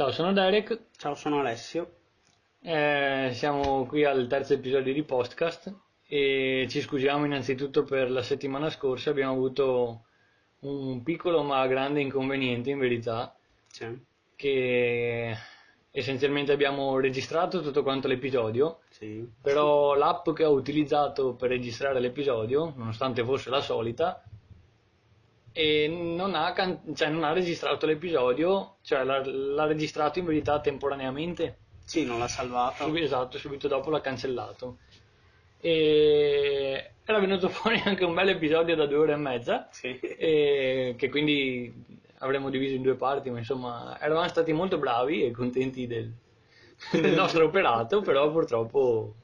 Ciao, sono Derek, Ciao, sono Alessio. eh, siamo qui al terzo episodio di Podcast e ci scusiamo innanzitutto per la settimana scorsa, abbiamo avuto un piccolo ma grande inconveniente in verità, Sì. che essenzialmente abbiamo registrato tutto quanto l'episodio, Sì. però l'app che ho utilizzato per registrare l'episodio, nonostante fosse la solita, e non ha, can- cioè non ha registrato l'episodio, cioè l'ha, l'ha registrato in verità temporaneamente. Sì, non l'ha salvato. Sub- esatto, subito dopo l'ha cancellato. E era venuto fuori anche un bel episodio da due ore e mezza, Sì. e che quindi avremmo diviso in due parti, ma insomma eravamo stati molto bravi e contenti del, del nostro operato, però purtroppo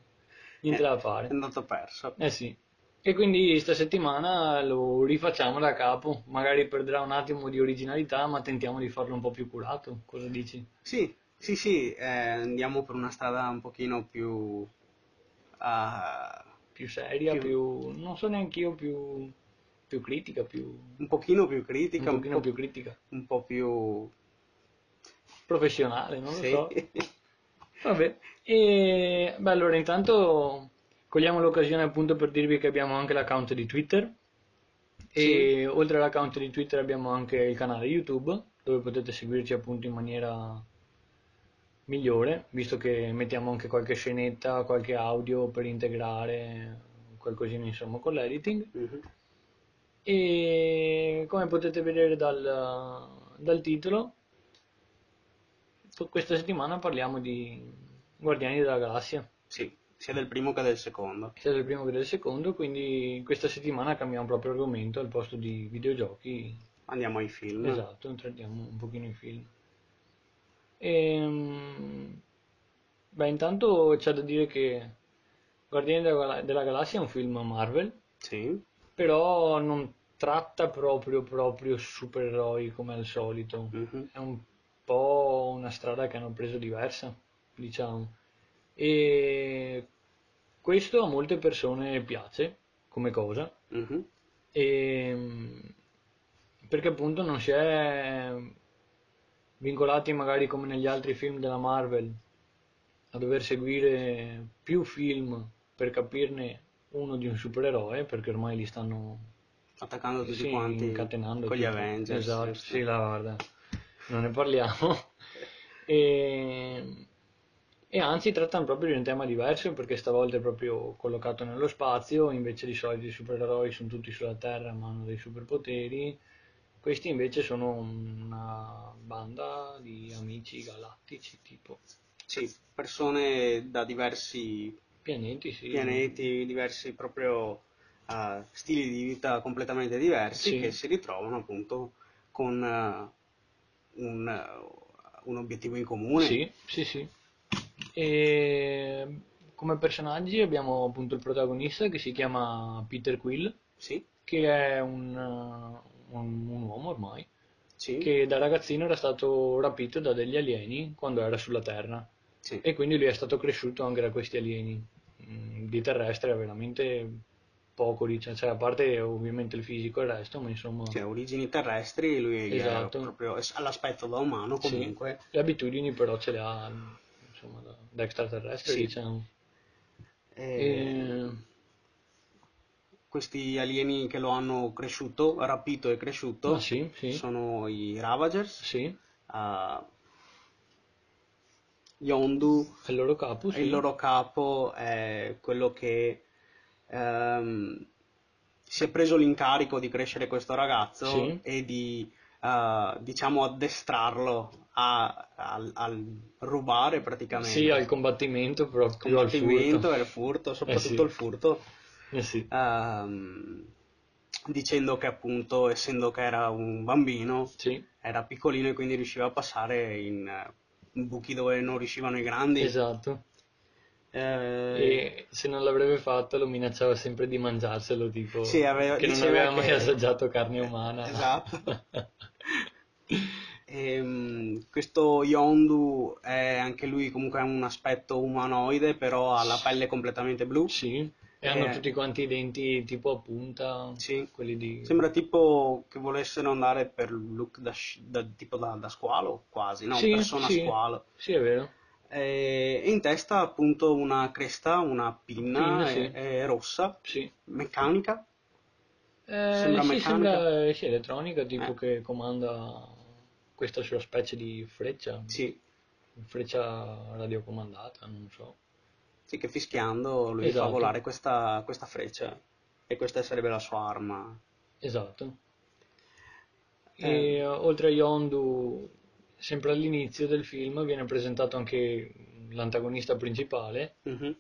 niente da È fare. andato perso. Eh sì. E quindi sta settimana lo rifacciamo da capo, magari perderà un attimo di originalità, ma tentiamo di farlo un po' più curato. Cosa dici? Sì, sì, sì, eh, andiamo per una strada un pochino più... ah, Più seria, Più- più... non so neanche io, più, più critica, più... un pochino più critica, un un, pochino po', più critica. un po' più... Professionale, non lo Sì. so. Vabbè, e beh, allora intanto cogliamo l'occasione appunto per dirvi che abbiamo anche l'account di Twitter. E oltre all'account di Twitter abbiamo anche il canale YouTube dove potete seguirci appunto in maniera migliore, visto che mettiamo anche qualche scenetta, qualche audio per integrare qualcosina insomma con l'editing. Mhm. e come potete vedere dal, dal titolo questa settimana parliamo di Guardiani della Galassia. Sì, sia del primo che del secondo. sia del primo che del secondo, quindi questa settimana cambiamo proprio argomento al posto di videogiochi. Andiamo ai film. Esatto, entriamo un pochino in film. Ehm, beh, intanto c'è da dire che Guardiani della, della Galassia è un film Marvel, Sì, però non tratta proprio proprio supereroi come al solito. mhm. È un po' una strada che hanno preso diversa, diciamo. E questo a molte persone piace come cosa, Mhm. e, perché appunto non si è vincolati magari come negli altri film della Marvel a dover seguire più film per capirne uno di un supereroe, perché ormai li stanno Attaccando tutti sì, quanti incatenando con gli tipo. Avengers. Esatto, sì, la guarda, non ne parliamo. E, e anzi trattano proprio di un tema diverso perché stavolta è proprio collocato nello spazio, invece di solito i supereroi sono tutti sulla Terra ma hanno dei superpoteri. Questi invece sono una banda di amici galattici, tipo Sì, persone da diversi pianeti, sì. pianeti, diversi proprio eh, stili di vita completamente diversi Sì. che si ritrovano appunto con eh, un, eh, un obiettivo in comune. Sì, sì, sì. E come personaggi abbiamo appunto il protagonista che si chiama Peter Quill, Sì, che è un, uh, un- un uomo ormai, sì, che da ragazzino era stato rapito da degli alieni quando era sulla Terra sì. e quindi lui è stato cresciuto anche da questi alieni. Mm, Di terrestre ha veramente poco, diciamo, cioè a parte ovviamente il fisico e il resto, ma insomma Sì, ha origini terrestri, lui Esatto. è proprio all'aspetto da umano sì. comunque. le abitudini però ce le ha insomma da, da extraterrestre, Sì. diciamo. E E- questi alieni che lo hanno cresciuto, rapito e cresciuto, Ah, sì, sì. sono i Ravagers, Sì, eh, Yondu, è il loro capo, sì. il loro capo è quello che ehm, si è preso l'incarico di crescere questo ragazzo Sì. e di eh, diciamo addestrarlo a, al- al rubare praticamente Sì, al combattimento però il più al combattimento furto. e il furto, soprattutto sì. il furto, Eh sì. ehm, dicendo che appunto essendo che era un bambino Sì, era piccolino e quindi riusciva a passare in, eh, in buchi dove non riuscivano i grandi. esatto. Eh, E se non l'avrebbe fatto lo minacciava sempre di mangiarselo, tipo Sì, aveva- che non aveva mai che- assaggiato carne umana. Esatto. Ehm, questo Yondu è anche lui comunque ha un aspetto umanoide, però ha la pelle completamente blu. Sì, E hanno Eh. tutti quanti i denti tipo a punta, Sì. quelli di... Sembra tipo che volessero andare per look da, da- tipo da, da squalo, quasi, no? Sì, Persona sì. squalo. Sì, è vero. E e in testa appunto una cresta, una pinna, Pinna, e- sì. e rossa, Sì. meccanica. Eh, Sembra meccanica? sembra eh, sì, elettronica, tipo Eh. che comanda questa sua specie di freccia, Sì, freccia radiocomandata, non so. sì, che fischiando lui fa Esatto. volare questa, questa freccia. E questa sarebbe la sua arma. Esatto. E eh, oltre a Yondu, sempre all'inizio del film viene presentato anche l'antagonista principale, Mhm.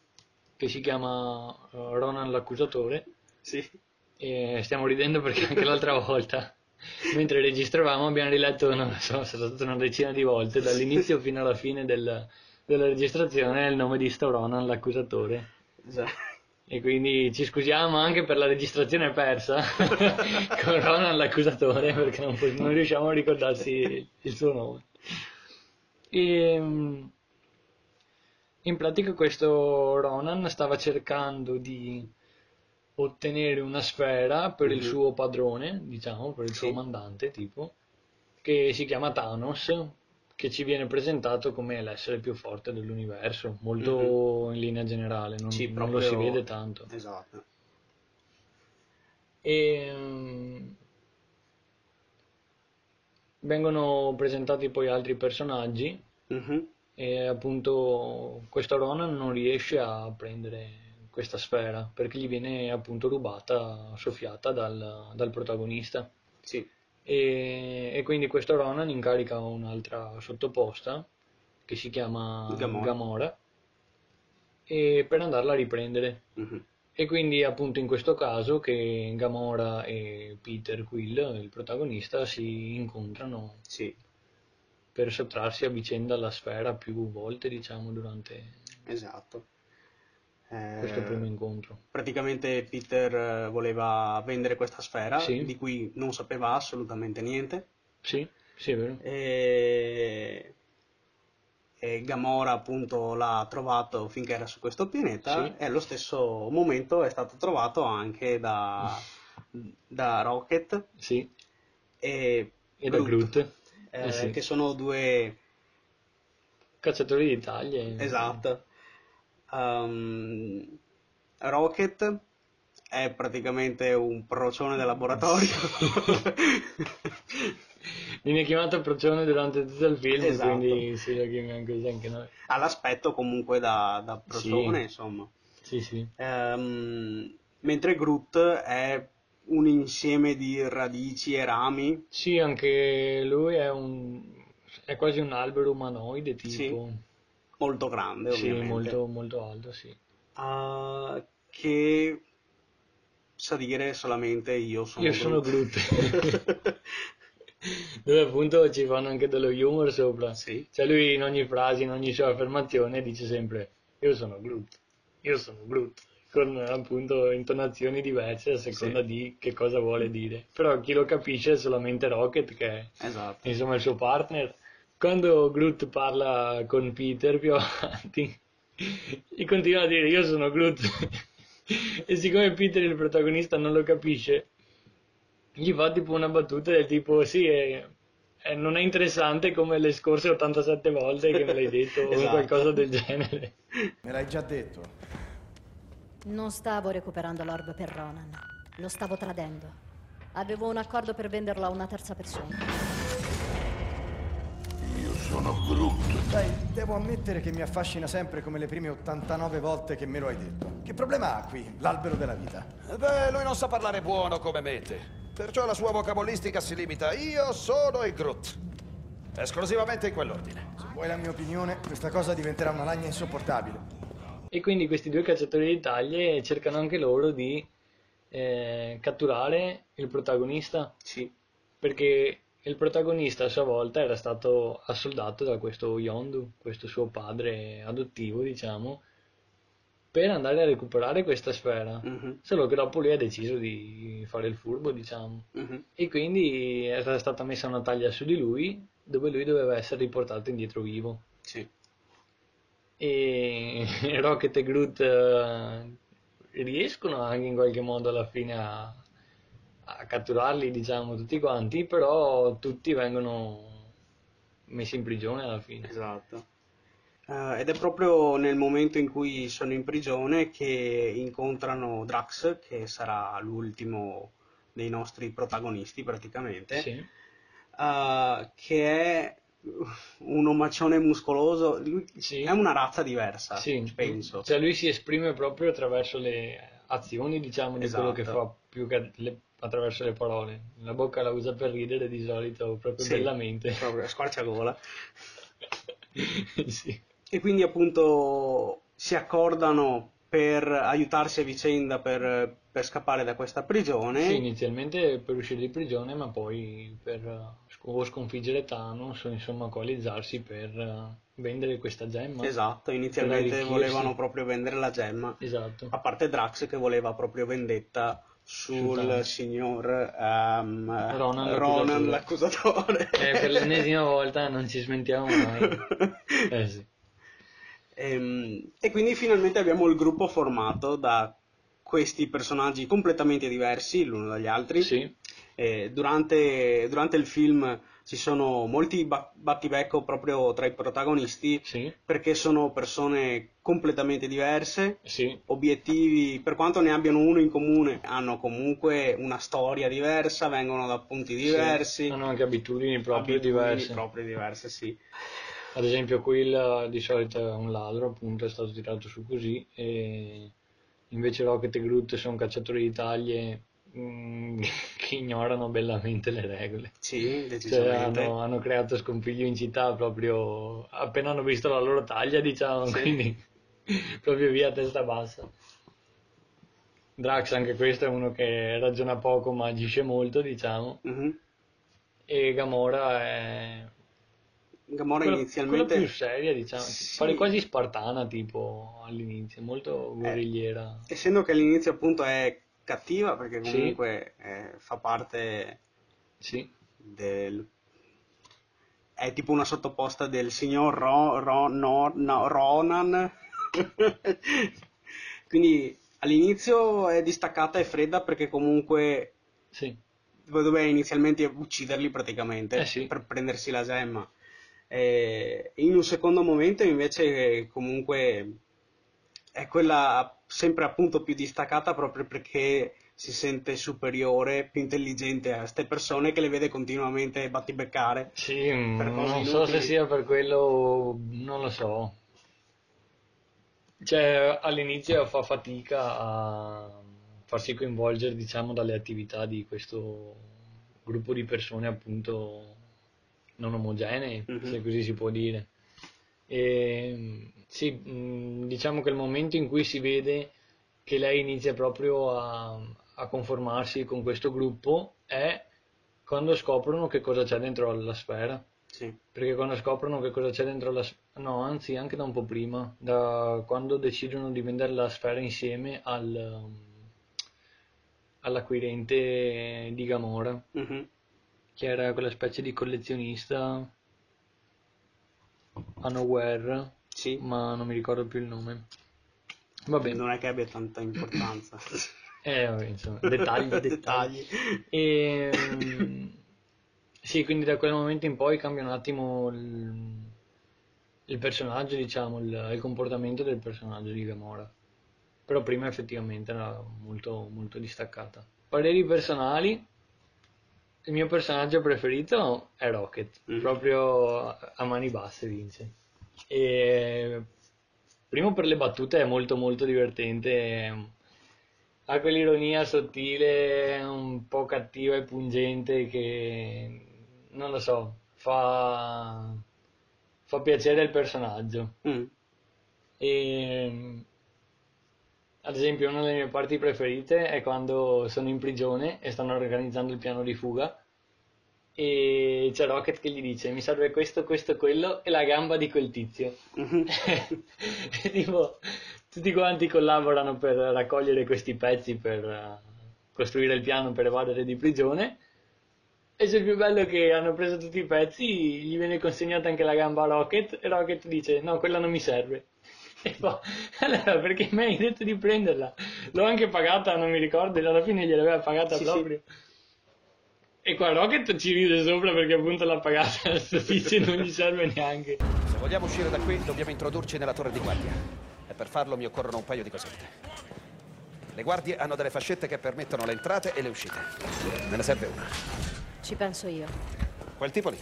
che si chiama eh, Ronan l'accusatore, Sì, e stiamo ridendo perché anche l'altra volta, mentre registravamo, abbiamo riletto, non so, sarà stata una decina di volte, dall'inizio fino alla fine del- della registrazione, il nome di sto Ronan l'accusatore. già. E quindi ci scusiamo anche per la registrazione persa con Ronan l'accusatore perché non, non riusciamo a ricordarsi il suo nome. E, mm, in pratica questo Ronan stava cercando di ottenere una sfera per il Mhm. suo padrone, diciamo, per il suo mandante, tipo, che si chiama Thanos, che ci viene presentato come l'essere più forte dell'universo, molto in linea generale, non, Sì, non lo si vede tanto. Esatto. E mm, vengono presentati poi altri personaggi Mhm. e appunto questo Ronan non riesce a prendere questa sfera perché gli viene appunto rubata, soffiata dal, dal protagonista. Sì, E, e quindi questo Ronan incarica un'altra sottoposta che si chiama Gamora. Gamora e per andarla a riprendere. Mhm. E quindi appunto in questo caso che Gamora e Peter Quill, il protagonista, si incontrano sì, per sottrarsi a vicenda la sfera più volte, diciamo, durante esatto. Eh, questo primo incontro. Praticamente Peter eh, voleva vendere questa sfera Sì. di cui non sapeva assolutamente niente Sì, sì, è vero. e, e Gamora appunto l'ha trovato finché era su questo pianeta Sì. e allo stesso momento è stato trovato anche da, da Rocket Sì, e, e da Groot. eh, Eh che sono due Cacciatori di taglie. Esatto. Um, Rocket è praticamente un procione del laboratorio. Viene chiamato procione durante tutto il film, Esatto. quindi sì, lo chiamiamo così anche noi. ha l'aspetto comunque da, da procione, Sì. insomma. Sì, sì. Ehm, mentre Groot è un insieme di radici e rami. Sì, anche lui è un... è quasi un albero umanoide, tipo. Sì, molto grande, Sì, ovviamente. molto, molto alto, sì. Ah, che sa dire solamente io sono Io sono. Groot. Dove appunto ci fanno anche dello humor sopra. sì, Cioè lui in ogni frase, in ogni sua affermazione dice sempre io sono Groot, io sono Groot, con appunto intonazioni diverse a seconda Sì. di che cosa vuole dire. Però chi lo capisce è solamente Rocket che è esatto. insomma il suo partner. Quando Groot parla con Peter più avanti, gli continua a dire io sono Groot. e siccome Peter il protagonista non lo capisce, gli fa tipo una battuta del tipo sì, è- è- non è interessante come le scorse 87 volte che me l'hai detto o Esatto. qualcosa del genere. Me l'hai già detto. Non stavo recuperando l'orb per Ronan, lo stavo tradendo. Avevo un accordo per venderlo a una terza persona. Sono Groot. Sai, devo ammettere che mi affascina sempre come le prime 89 volte che me lo hai detto. Che problema ha qui l'albero della vita? Beh, lui non sa parlare buono come mete. Perciò la sua vocabolistica si limita a io sono e Groot. Esclusivamente in quell'ordine. Se vuoi la mia opinione, questa cosa diventerà una lagna insopportabile. E quindi questi due cacciatori di taglie cercano anche loro di eh, catturare il protagonista Sì, perché il protagonista a sua volta era stato assoldato da questo Yondu, questo suo padre adottivo, diciamo, per andare a recuperare questa sfera. Mhm, Solo che dopo lui ha deciso di fare il furbo, diciamo. mhm. E quindi era stata messa una taglia su di lui, dove lui doveva essere riportato indietro vivo. Sì, E Rocket e Groot eh, riescono anche in qualche modo alla fine a, a catturarli, diciamo, tutti quanti, però tutti vengono messi in prigione alla fine. Esatto. Eh, ed è proprio nel momento in cui sono in prigione che incontrano Drax, che sarà l'ultimo dei nostri protagonisti praticamente, Sì, eh, che è un omaccione muscoloso, Sì. è una razza diversa, sì. penso. Cioè lui si esprime proprio attraverso le azioni, diciamo, di quello che Esatto. fa più che le- attraverso le parole. La bocca la usa per ridere di solito, proprio Sì. bellamente. Proprio squarciagola. Sì. E quindi appunto si accordano per aiutarsi a vicenda per, per scappare da questa prigione. Sì, inizialmente per uscire di prigione, ma poi per o sconfiggere Thanos insomma coalizzarsi per eh, vendere questa gemma. Esatto, inizialmente volevano proprio vendere la gemma, Esatto. a parte Drax che voleva proprio vendetta sul Su Thanos. signor ehm, Ronan Ronan l'accusatore. Eh, per l'ennesima volta non ci smentiamo mai. Eh sì. Ehm, e quindi finalmente abbiamo il gruppo formato da questi personaggi completamente diversi l'uno dagli altri. Sì, Eh, durante, durante il film ci sono molti ba- battibecco proprio tra i protagonisti sì, perché sono persone completamente diverse, sì, obiettivi, per quanto ne abbiano uno in comune, hanno comunque una storia diversa, vengono da punti diversi, Sì, Hanno anche abitudini proprio abitudini diverse. proprio diverse, sì. Ad esempio, Quill di solito è un ladro, appunto, è stato tirato su così, e invece Rocket e Groot sono cacciatori di taglie mm, che ignorano bellamente le regole. Sì, Cioè, decisamente. hanno, hanno creato scompiglio in città proprio appena hanno visto la loro taglia, diciamo, Sì. quindi proprio via testa bassa. Drax, anche questo è uno che ragiona poco ma agisce molto, diciamo, Mhm. e Gamora è Gamora quella, inizialmente... quella più seria, diciamo, Sì. pare quasi spartana tipo all'inizio, molto Eh. guerrigliera. Essendo che all'inizio appunto è cattiva, perché Sì. comunque eh, fa parte Sì, del... è tipo una sottoposta del signor Ro- Ro- no- no- Ronan. Quindi all'inizio è distaccata e fredda perché comunque sì, doveva inizialmente ucciderli praticamente Eh sì. per prendersi la gemma. E in un secondo momento invece comunque è quella sempre appunto più distaccata proprio perché si sente superiore, più intelligente a queste persone che le vede continuamente battibeccare. sì, mm, non so se inutili. sia per quello, non lo so. Cioè, all'inizio fa fatica a farsi coinvolgere, diciamo, dalle attività di questo gruppo di persone, appunto, non omogenee, Mhm. se così si può dire. E, sì, mh, diciamo che il momento in cui si vede che lei inizia proprio a, a conformarsi con questo gruppo è quando scoprono che cosa c'è dentro la sfera. Sì. Perché quando scoprono che cosa c'è dentro la sfera, no, anzi, anche da un po' prima, da quando decidono di vendere la sfera insieme al, um, all'acquirente di Gamora, Mhm. che era quella specie di collezionista unaware, Sì. ma non mi ricordo più il nome. Vabbè, Non è che abbia tanta importanza. eh, vabbè, insomma, dettagli, dettagli. E, mm, sì, quindi da quel momento in poi cambia un attimo il, il personaggio, diciamo, il, il comportamento del personaggio di Gamora. Però prima effettivamente era molto, molto distaccata. Pareri personali, il mio personaggio preferito è Rocket, Mhm. proprio a mani basse vince. E primo per le battute è molto molto divertente, ha quell'ironia sottile, un po' cattiva e pungente che non lo so, fa, fa piacere al personaggio. Mm. E, ad esempio, una delle mie parti preferite è quando sono in prigione e stanno organizzando il piano di fuga e c'è Rocket che gli dice mi serve questo, questo, quello e la gamba di quel tizio. Mhm. E tipo, tutti quanti collaborano per raccogliere questi pezzi per eh, costruire il piano per evadere di prigione. E c'è il più bello che hanno preso tutti i pezzi, gli viene consegnata anche la gamba a Rocket e Rocket dice no, quella non mi serve. E poi, allora, perché mi hai detto di prenderla? L'ho anche pagata, non mi ricordo, alla fine gliel'aveva pagata Sì, proprio. E qua Rocket ci ride sopra perché appunto l'ha pagata a sto tizio e non gli serve neanche. Se vogliamo uscire da qui, dobbiamo introdurci nella torre di guardia. E per farlo mi occorrono un paio di cosette. Le guardie hanno delle fascette che permettono le entrate e le uscite. Me ne serve una. Ci penso io. Quel tipo lì.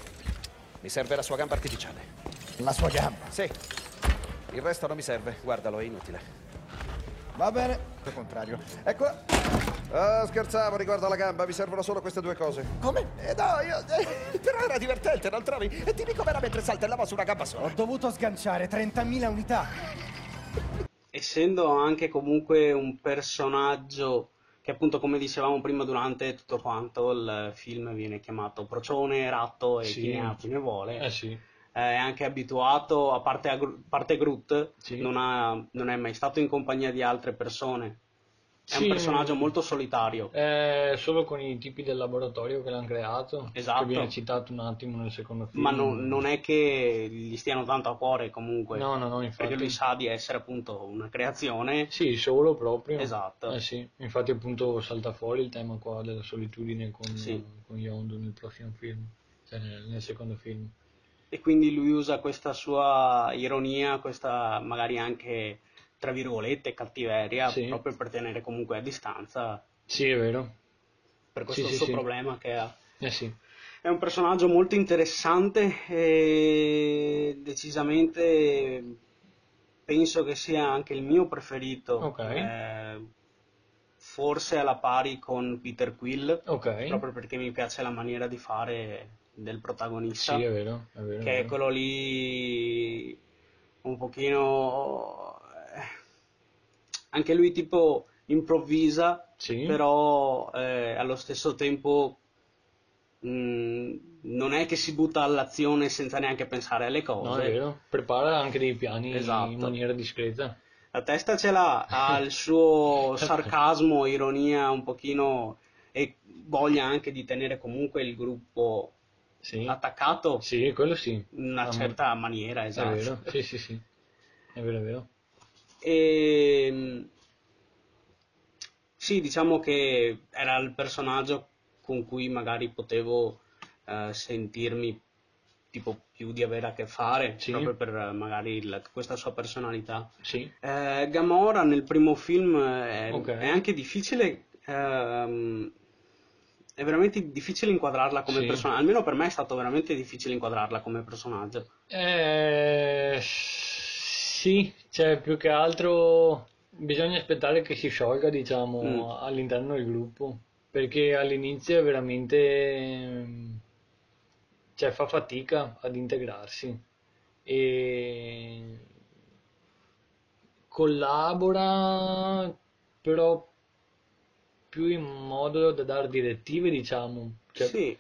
Mi serve la sua gamba artificiale. La sua gamba. Sì. Il resto non mi serve. Guardalo, è inutile. Va bene, al contrario. Eccola. Ah, scherzavo, riguardo alla gamba, mi servono solo queste due cose. Come? Eh no, io... eh, però era divertente, non trovi? E dimmi com'era mentre saltellava su una gamba Ho sola. dovuto sganciare 30.000 unità. essendo anche comunque un personaggio che appunto come dicevamo prima durante tutto quanto il film viene chiamato procione, ratto e Sì. chi ne ha chi ne vuole, Eh sì. È anche abituato, a parte, a parte Groot, Sì. non, ha- non è mai stato in compagnia di altre persone. È Sì. un personaggio molto solitario. È solo con i tipi del laboratorio che l'hanno creato. Esatto. Che viene citato un attimo nel secondo film. Ma non, non è che gli stiano tanto a cuore comunque. No, no, no, infatti. Perché lui sa di essere appunto una creazione. Sì, solo proprio. Esatto. Eh sì, infatti appunto salta fuori il tema qua della solitudine con, Sì. con Yondu nel prossimo film, cioè nel, nel secondo film. E quindi lui usa questa sua ironia, questa magari anche tra virgolette cattiveria, Sì. proprio per tenere comunque a distanza Sì, è vero. per questo Sì, suo sì. problema che ha. Eh sì. È un personaggio molto interessante e decisamente penso che sia anche il mio preferito. Ok. Eh, forse alla pari con Peter Quill, Ok. proprio perché mi piace la maniera di fare del protagonista, Sì, è vero, è vero. che è vero. quello lì un pochino... eh, anche lui tipo improvvisa, Sì. però eh, allo stesso tempo mh, non è che si butta all'azione senza neanche pensare alle cose. No, è vero. Prepara anche dei piani Esatto. in maniera discreta. La testa ce l'ha, ha il suo sarcasmo, ironia un pochino e voglia anche di tenere comunque il gruppo Sì. attaccato Sì, quello sì. in una Ah, certa maniera, È esatto. vero. Sì, sì, sì. È vero, è vero. E mh, sì, diciamo che era il personaggio con cui magari potevo eh, sentirmi tipo più di avere a che fare, Sì. proprio per magari il- questa sua personalità. Sì. Eh, Gamora nel primo film è, Ok. è anche difficile, ehm, è veramente difficile inquadrarla come Sì. personaggio, almeno per me è stato veramente difficile inquadrarla come personaggio. Eh, sì, cioè più che altro bisogna aspettare che si sciolga, diciamo, Mm. all'interno del gruppo, perché all'inizio è veramente, ehm, cioè fa fatica ad integrarsi e collabora, però più in modo da dare direttive, diciamo, cioè, sì,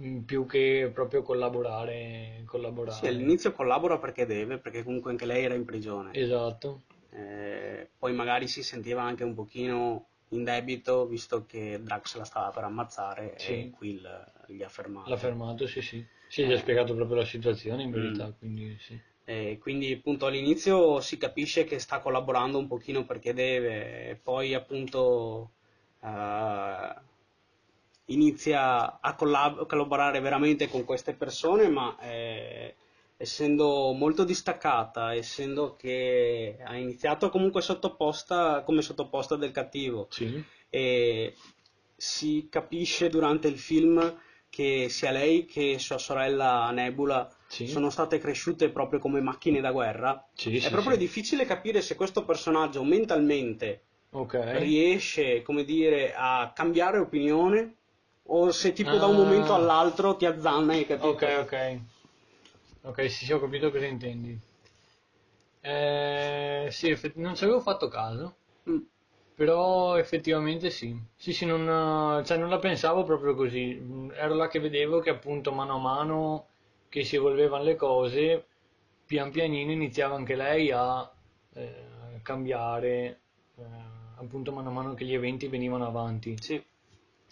mm, più che proprio collaborare, collaborare. sì, all'inizio collabora perché deve, perché comunque anche lei era in prigione. Esatto, Eh, poi magari si sentiva anche un pochino in debito, visto che Drax la stava per ammazzare Sì. e Quill gli ha fermato. l'ha fermato, sì sì. Sì, gli Eh. ha spiegato proprio la situazione in verità, Mm. quindi sì. E quindi appunto all'inizio si capisce che sta collaborando un pochino perché deve, e poi appunto eh, inizia a collab- collaborare veramente con queste persone, ma eh, essendo molto distaccata, essendo che ha iniziato comunque sottoposta come sottoposta del cattivo Sì, e si capisce durante il film che sia lei che sua sorella Nebula Sì. sono state cresciute proprio come macchine da guerra. Sì, È proprio difficile capire se questo personaggio mentalmente ok. riesce, come dire, a cambiare opinione o se tipo da un Ah. momento all'altro ti azzanna, hai capito? Ok, ok. Ok, sì, sì, ho capito cosa intendi. Eh, sì, non ci avevo fatto caso, Mm. però effettivamente sì. Sì, sì, non, cioè, non la pensavo proprio così. Ero là che vedevo che appunto mano a mano che si evolvevano le cose, pian pianino iniziava anche lei a eh, cambiare, eh, appunto mano a mano che gli eventi venivano avanti. Sì,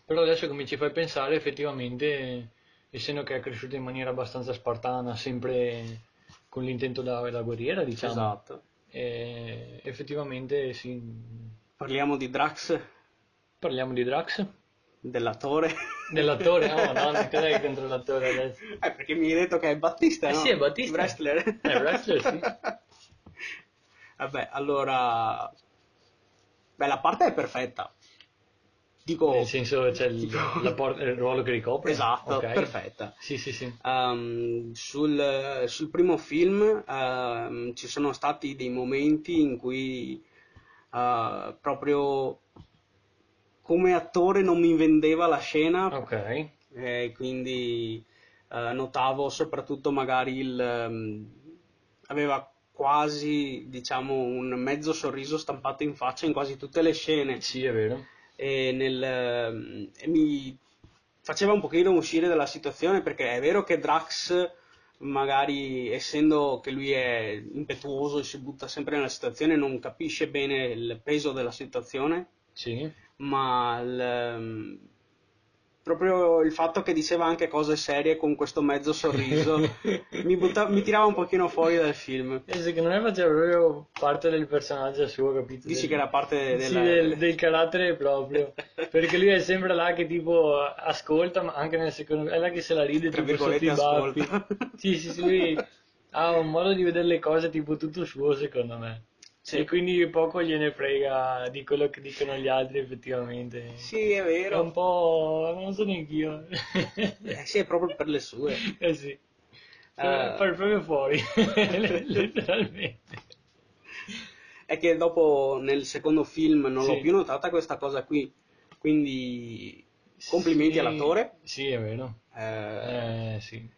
Però adesso mi ci fai pensare, effettivamente, essendo che è cresciuta in maniera abbastanza spartana, sempre con l'intento da, da guerriera, diciamo, esatto. E effettivamente sì. Parliamo di Drax, Parliamo di Drax, dell'attore. dell'attore. Oh madonna, cos'è contro l'attore adesso? Eh, perché mi hai detto che è Battista, Eh no? sì, è Battista. Wrestler. È wrestler, sì. Vabbè, allora... Beh, la parte è perfetta. Dico... Nel senso c'è il, la por- il ruolo che ricopre. Esatto, Ok. perfetta. Sì, sì, sì. Um, sul, sul primo film um, ci sono stati dei momenti in cui uh, proprio come attore non mi vendeva la scena Ok. e quindi uh, notavo soprattutto magari il um, aveva quasi diciamo un mezzo sorriso stampato in faccia in quasi tutte le scene Sì, è vero. e, nel, ehm, e mi faceva un pochino uscire dalla situazione perché è vero che Drax magari essendo che lui è impetuoso e si butta sempre nella situazione non capisce bene il peso della situazione Sì. ma il, ehm, proprio il fatto che diceva anche cose serie con questo mezzo sorriso mi, butta- mi tirava un pochino fuori dal film E secondo me faceva proprio parte del personaggio suo, capito? dici Del- che era parte Sì, della, del, del carattere proprio. Perché lui è sempre là che tipo ascolta, ma anche nel secondo è là che se la ride Tra tipo sotto i virgolette, baffi. ascolta. Sì, sì, sì, lui ha un modo di vedere le cose tipo tutto suo secondo me. Sì. E quindi poco gliene frega di quello che dicono gli altri effettivamente. sì è È vero un po'... non so neanch'io. Eh, sì è proprio per le sue eh sì. Eh. Far proprio fuori, letteralmente. è che dopo nel secondo film non l'ho Sì. più notata questa cosa qui, quindi complimenti Sì, all'attore. Sì, è vero. eh, Eh, sì.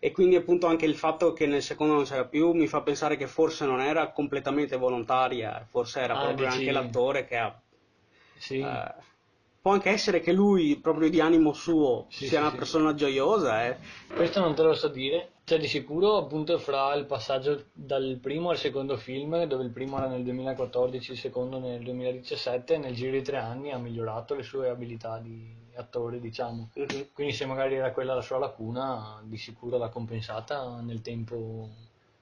E quindi appunto anche il fatto che nel secondo non c'era più mi fa pensare che forse non era completamente volontaria, forse era Ah, proprio dici- anche l'attore che ha... Sì. eh, può anche essere che lui, proprio di animo suo, Sì, sia sì, una persona gioiosa, eh. Questo non te lo so dire. Cioè, di sicuro, appunto, fra il passaggio dal primo al secondo film, dove il primo era nel 2014, il secondo nel 2017, nel giro di tre anni ha migliorato le sue abilità di attore, diciamo. Mhm. Quindi, se magari era quella la sua lacuna, di sicuro l'ha compensata nel tempo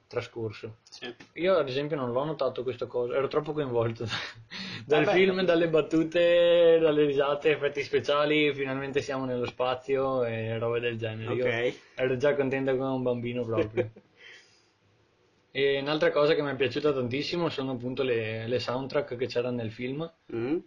trascorso. Sì. Io, ad esempio, non l'ho notato questa cosa, ero troppo coinvolto dal Vabbè. film, dalle battute, dalle risate, effetti speciali. Finalmente siamo nello spazio e robe del genere. Io Ok. ero già contento come un bambino proprio. e un'altra cosa che mi è piaciuta tantissimo sono appunto le, le soundtrack che c'erano nel film. Mm.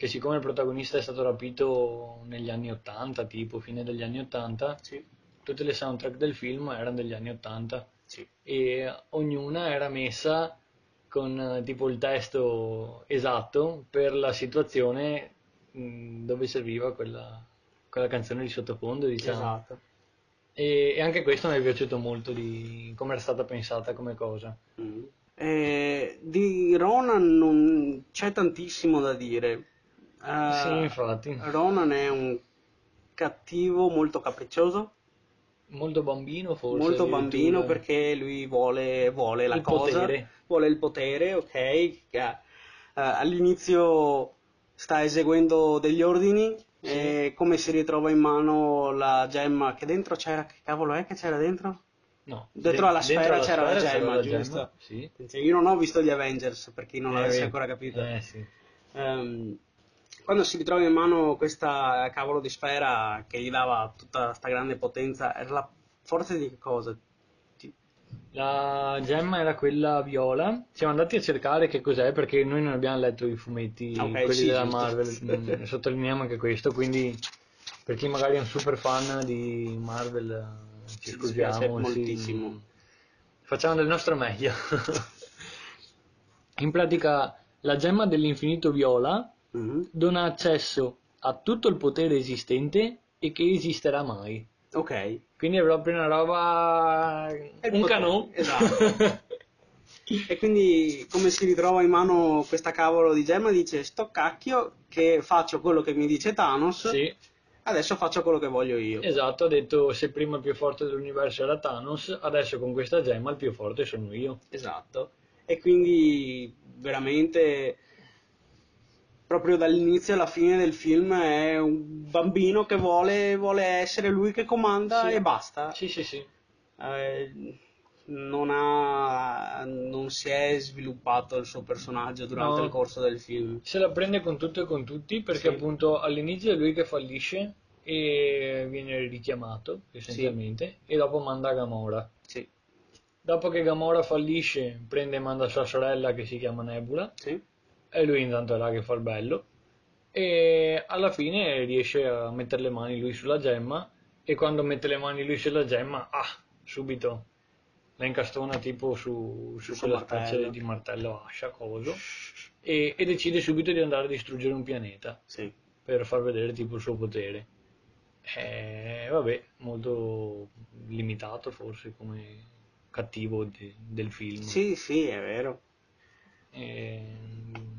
Che siccome il protagonista è stato rapito negli anni 80, tipo fine degli anni 80, Sì. tutte le soundtrack del film erano degli anni 80 Sì. e ognuna era messa con eh, tipo il testo esatto per la situazione mh, dove serviva quella, quella canzone di sottofondo, diciamo. Esatto. E, e anche questo mi è piaciuto molto di come era stata pensata come cosa. Mm. Eh, di Ronan non c'è tantissimo da dire. Eh, Sì, infatti. Ronan è un cattivo molto cappicccioso, Molto bambino forse. molto bambino perché lui vuole, vuole la Il cosa, potere. vuole il potere, ok? Eh, all'inizio sta eseguendo degli ordini Sì. e come si ritrova in mano la gemma che dentro c'era, che cavolo è che c'era dentro? No, Dentro de- alla sfera alla c'era la sfera gemma, la giusto? Sì. Cioè, io non ho visto gli Avengers per chi non Eh, l'avesse ancora capito. Eh sì. Ehm, quando si ritrova in mano questa cavolo di sfera che gli dava tutta questa grande potenza, era la forza di che cosa? Ti- La gemma era quella viola. Siamo andati a cercare che cos'è perché noi non abbiamo letto i fumetti, Ok, quelli sì, della. Marvel. Mm, Sottolineiamo anche questo. Quindi, per chi magari è un super fan di Marvel, eh, ci scusiamo. sì. moltissimo. Facciamo del nostro meglio. In pratica, la gemma dell'infinito viola Mhm. dona accesso a tutto il potere esistente e che esisterà mai. Ok. Quindi è proprio una roba. È un canò. esatto. E quindi come si ritrova in mano questa cavolo di gemma dice sto cacchio che faccio quello che mi dice Thanos, sì, adesso faccio quello che voglio io. esatto. Ha detto se prima il più forte dell'universo era Thanos, adesso con questa gemma il più forte sono io. Esatto. E quindi veramente proprio dall'inizio alla fine del film è un bambino che vuole, vuole essere lui che comanda Sì. e basta. Sì, sì, sì. Eh, non ha non si è sviluppato il suo personaggio durante No. il corso del film. Se la prende con tutto e con tutti perché Sì. appunto all'inizio è lui che fallisce e viene richiamato essenzialmente e dopo manda Gamora. Sì, Dopo che Gamora fallisce prende e manda sua sorella che si chiama Nebula sì, e lui intanto è là che fa il bello e alla fine riesce a mettere le mani lui sulla gemma e quando mette le mani lui sulla gemma, ah, subito la incastona tipo su, su quella martello. specie di martello ascia coso e, e decide subito di andare a distruggere un pianeta sì. per far vedere tipo il suo potere. Eh, vabbè, molto limitato forse come cattivo di- del film. Sì, sì, è vero. Ehm,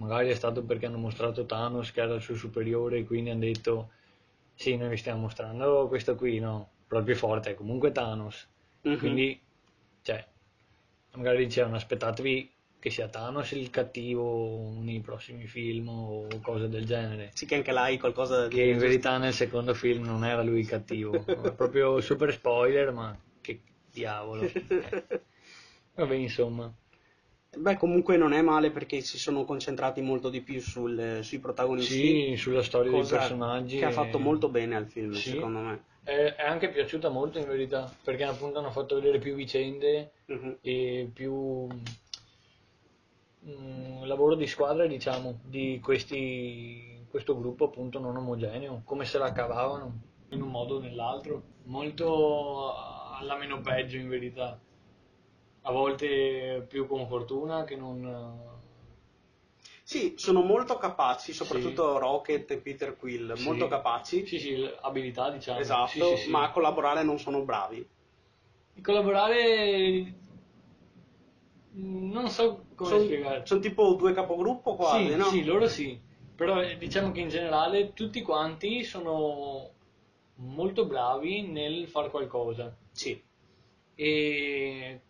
magari è stato perché hanno mostrato Thanos che era il suo superiore e quindi hanno detto sì, noi vi stiamo mostrando questo qui, no, proprio forte, è comunque Thanos. Mhm. Quindi, cioè, magari dicevano aspettatevi che sia Thanos il cattivo nei prossimi film o cose del genere. Sì, che anche là hai qualcosa Che in verità nel secondo film non era lui il cattivo, proprio super spoiler, ma che diavolo. Eh. Vabbè, insomma. Beh, comunque non è male perché si sono concentrati molto di più sul- sui protagonisti. Sì, sulla storia dei personaggi. Che ha e- fatto molto bene al film, Sì. secondo me. È, è anche piaciuta molto in verità, perché appunto hanno fatto vedere più vicende Mhm. e più mm, lavoro di squadra, diciamo, di questi, questo gruppo appunto non omogeneo, come se la cavavano in un modo o nell'altro, molto alla meno peggio in verità, a volte più con fortuna che non... Sì, sono molto capaci, soprattutto Rocket e Peter Quill, Sì. molto capaci. Sì, sì, abilità diciamo. Esatto, Sì, sì, sì. ma a collaborare non sono bravi. Collaborare non so come Sono spiegare. tipo due capogruppo quasi, sì, no? sì, loro sì. Però eh, diciamo che in generale tutti quanti sono molto bravi nel fare qualcosa. Sì, E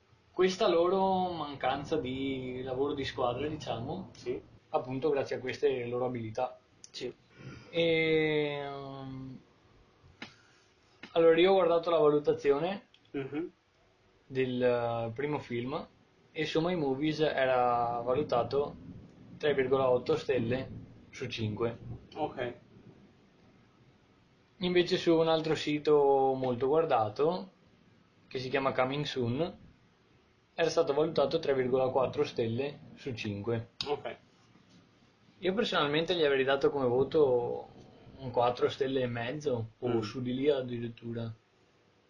questa loro mancanza di lavoro di squadra, diciamo, sì, appunto grazie a queste loro abilità. sì. E, um, allora io ho guardato la valutazione Mhm. del eh, primo film e su My Movies era valutato 3,8 stelle su 5. Ok. Invece su un altro sito molto guardato, che si chiama Coming Soon, era stato valutato 3,4 stelle su 5. Ok. Io personalmente gli avrei dato come voto un 4 stelle e mezzo, o Mm. su di lì addirittura.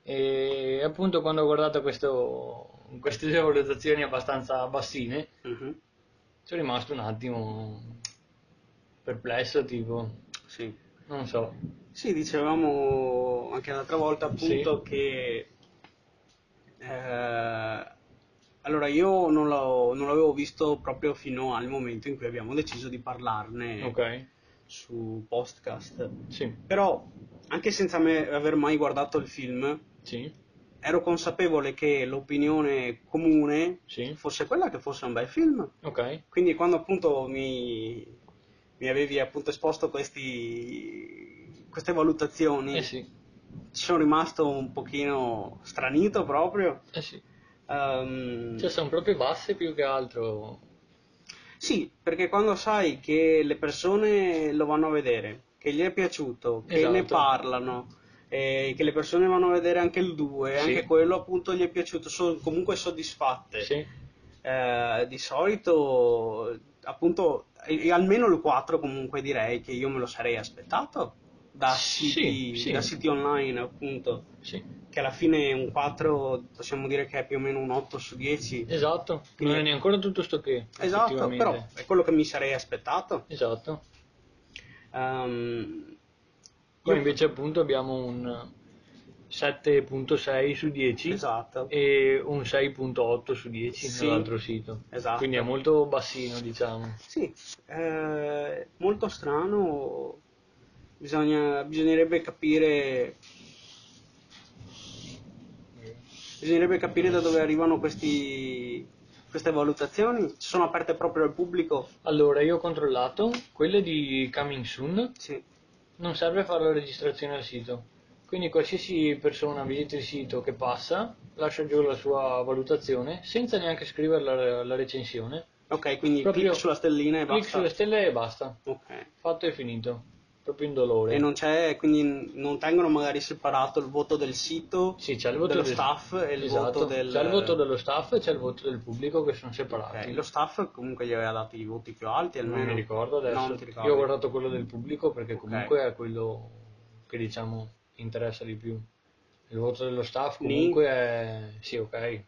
E appunto quando ho guardato questo, queste due valutazioni abbastanza bassine, Mhm. sono rimasto un attimo perplesso, tipo, Sì. non so. Sì, dicevamo anche l'altra volta appunto che eh, allora io non, l'ho- non l'avevo visto proprio fino al momento in cui abbiamo deciso di parlarne Ok, su podcast. sì, Però anche senza me aver mai guardato il film, sì, ero consapevole che l'opinione comune sì, fosse quella che fosse un bel film. ok, Quindi quando appunto mi, mi avevi appunto esposto questi, queste valutazioni, eh sì, ci sono rimasto un pochino stranito proprio. eh sì. Ehm, Cioè sono proprio basse più che altro. sì, perché quando sai che le persone lo vanno a vedere, che gli è piaciuto, che Esatto. ne parlano, e che le persone vanno a vedere anche il 2, Sì. anche quello appunto gli è piaciuto, sono comunque soddisfatte. Sì, Eh, di solito, appunto, almeno il 4 comunque direi che io me lo sarei aspettato da siti, sì. da siti online, appunto, sì, che alla fine un 4 possiamo dire che è più o meno un 8 su 10. esatto. Quindi- Non è neanche tutto sto che. Esatto, però è quello che mi sarei aspettato. Esatto. Ehm, Poi io- invece appunto abbiamo un 7.6 su 10 Esatto. e un 6.8 su 10 Sì. nell'altro sito. Esatto. Quindi è molto bassino, diciamo. Sì, eh, molto strano. Bisogna, bisognerebbe capire. Bisognerebbe capire da dove arrivano questi, queste valutazioni. Ci sono aperte proprio al pubblico? Allora, io ho controllato, quelle di Coming Soon Sì. non serve fare la registrazione al sito. Quindi qualsiasi persona visita il sito che passa, lascia giù la sua valutazione senza neanche scrivere la, la recensione. Ok, quindi Proprio clic sulla stellina e Clic basta. sulle stelle e basta. Ok. Fatto e finito. Proprio indolore. E non c'è, quindi non tengono magari separato il voto del sito, Sì, c'è il voto dello del- staff e il Esatto, voto del... C'è il voto dello staff e c'è il voto del pubblico che sono separati. Lo staff comunque gli aveva dato i voti più alti almeno. Non mi ricordo adesso. No. Io ho guardato quello del pubblico perché Ok. comunque è quello che diciamo interessa di più. Il voto dello staff comunque è... Sì, ok.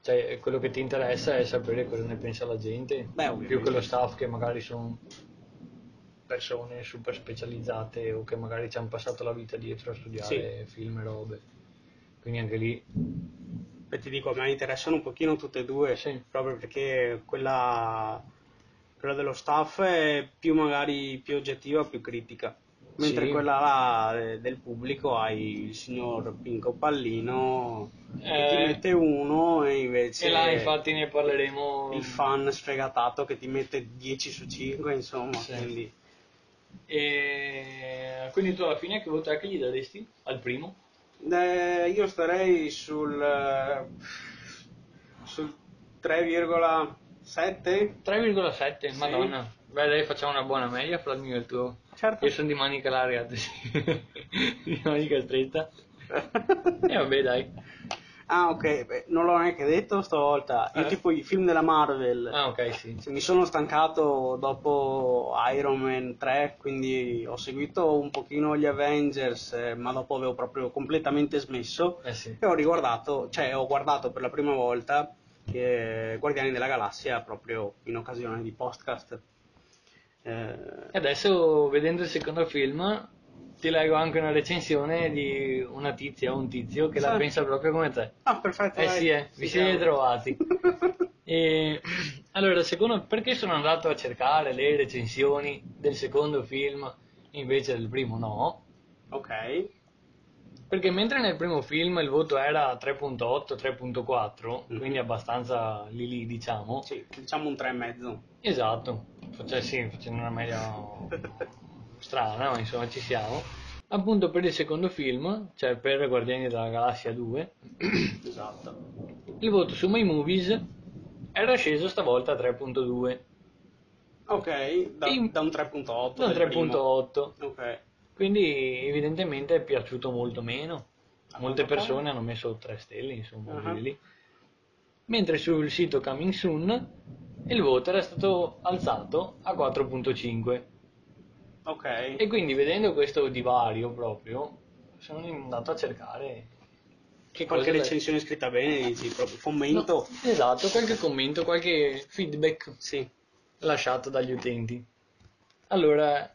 Cioè, quello che ti interessa è sapere cosa ne pensa la gente, Beh, più che lo staff che magari sono persone super specializzate o che magari ci hanno passato la vita dietro a studiare film e robe. Quindi anche lì Beh, ti dico, a me interessano un pochino tutte e due, Sì. proprio perché quella, quella dello staff è più magari più oggettiva, più critica. Mentre Sì. quella là eh, del pubblico hai il signor Pinco Pallino che Eh. ti mette uno e invece E là infatti ne parleremo. il fan sfegatato che ti mette 10 su 5, insomma, Sì. quindi E quindi tu alla fine che voto è che gli daresti al primo? Eh, io starei sul, eh, sul 3,7. 3,7, Sì. madonna. Beh, dai, facciamo una buona media fra il mio e il tuo. Certo. Io sono di manica larga, di manica stretta. E vabbè, dai. Ah, ok, beh, non l'ho neanche detto stavolta. Io Eh? tipo i film della Marvel. Ah, ok, sì. Mi sono stancato dopo Iron Man 3, quindi ho seguito un pochino gli Avengers, eh, ma dopo avevo proprio completamente smesso. Eh sì. E ho riguardato, cioè ho guardato per la prima volta che Guardiani della Galassia proprio in occasione di podcast. Eh, E adesso, vedendo il secondo film, ti leggo anche una recensione di una tizia o un tizio che la Sì. pensa proprio come te. Ah, perfetto. Eh dai. sì, eh, vi siete siamo. trovati. E, allora, secondo, perché sono andato a cercare le recensioni del secondo film invece del primo no? Ok. Perché mentre nel primo film il voto era 3.8, 3.4, Mhm. quindi abbastanza lì lì diciamo, Sì, diciamo un 3,5. esatto, Face- sì, facendo una media strana, ma insomma ci siamo. Appunto per il secondo film, cioè per Guardiani della Galassia 2, Esatto. il voto su My Movies era sceso stavolta a 3.2, Ok, da, In- da un 3.8. non del primo. 3.8. Ok. Quindi evidentemente è piaciuto molto meno. A Molte persone hanno messo 3 stelle, insomma, Ah. lì. Mentre sul sito Coming Soon il voto era stato alzato a 4.5. Ok. E quindi vedendo questo divario proprio, sono andato a cercare che Qualche recensione scritta bene, dici proprio commento. No, esatto, qualche commento, qualche feedback Sì. lasciato dagli utenti. Allora,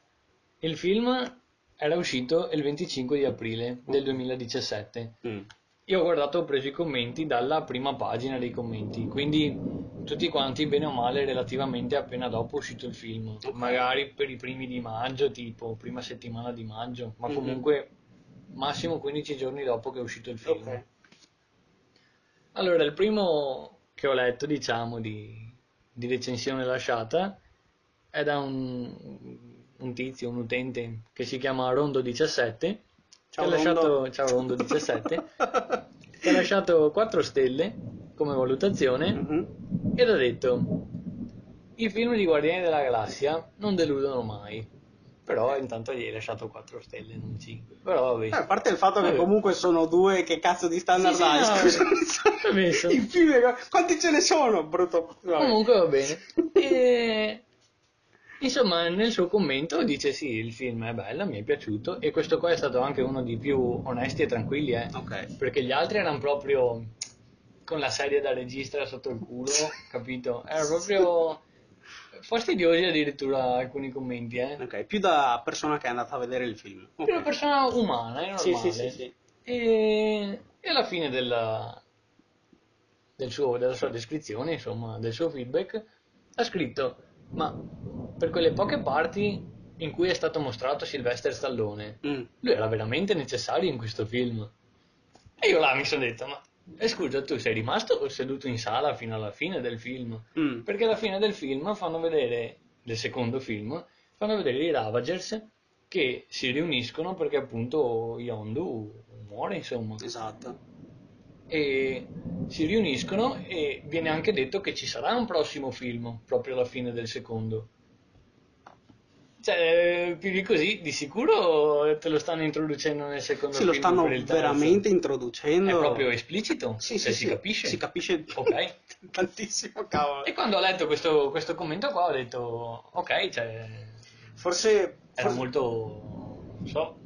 il film era uscito il 25 di aprile del 2017. Mm. Io ho guardato, ho preso i commenti dalla prima pagina dei commenti, quindi tutti quanti bene o male relativamente appena dopo è uscito il film, magari per i primi di maggio, tipo prima settimana di maggio, ma Mhm. comunque massimo 15 giorni dopo che è uscito il film. Ok. Allora, il primo che ho letto, diciamo, di, di recensione lasciata è da un, un tizio, un utente che si chiama Rondo17, Ciao, che ha lasciato, Rondo. ciao Rondo17, che ha lasciato 4 stelle come valutazione Mhm. ed ha detto i film di Guardiani della Galassia non deludono mai. Però intanto gli hai lasciato 4 stelle, non 5. Però vabbè. Eh, a parte il fatto che Vabbè. comunque sono due che cazzo di standard Sì, sì, hai, no, scusa. vabbè, so- I film, quanti ce ne sono, brutto? Vabbè. Comunque va bene. E... Insomma, nel suo commento dice sì, il film è bello, mi è piaciuto e questo qua è stato anche uno dei più onesti e tranquilli, eh. Ok. Perché gli altri erano proprio con la sedia da regista sotto il culo, capito? Erano proprio fastidiosi addirittura alcuni commenti, eh. Ok, più da persona che è andata a vedere il film. Ok. Più una persona umana, è Sì, normale. sì, sì, sì. E, e alla fine della, del suo- della sua descrizione, insomma, del suo feedback, ha scritto: Ma per quelle poche parti in cui è stato mostrato Sylvester Stallone, Mm. lui era veramente necessario in questo film. E io là mi sono detto: Ma eh, scusa, tu sei rimasto seduto in sala fino alla fine del film? Mm. Perché alla fine del film fanno vedere, del secondo film, fanno vedere i Ravagers che si riuniscono perché appunto Yondu muore, insomma. Esatto. E si riuniscono e viene anche detto che ci sarà un prossimo film, proprio alla fine del secondo. Cioè, più di così, di sicuro te lo stanno introducendo nel secondo Sì, lo film stanno veramente È introducendo. proprio esplicito? Sì, Cioè, sì, si sì. capisce? Si capisce Ok. tantissimo, cavolo. E quando ho letto questo, questo commento qua ho detto, ok, cioè, Forse, era forse, molto, non so,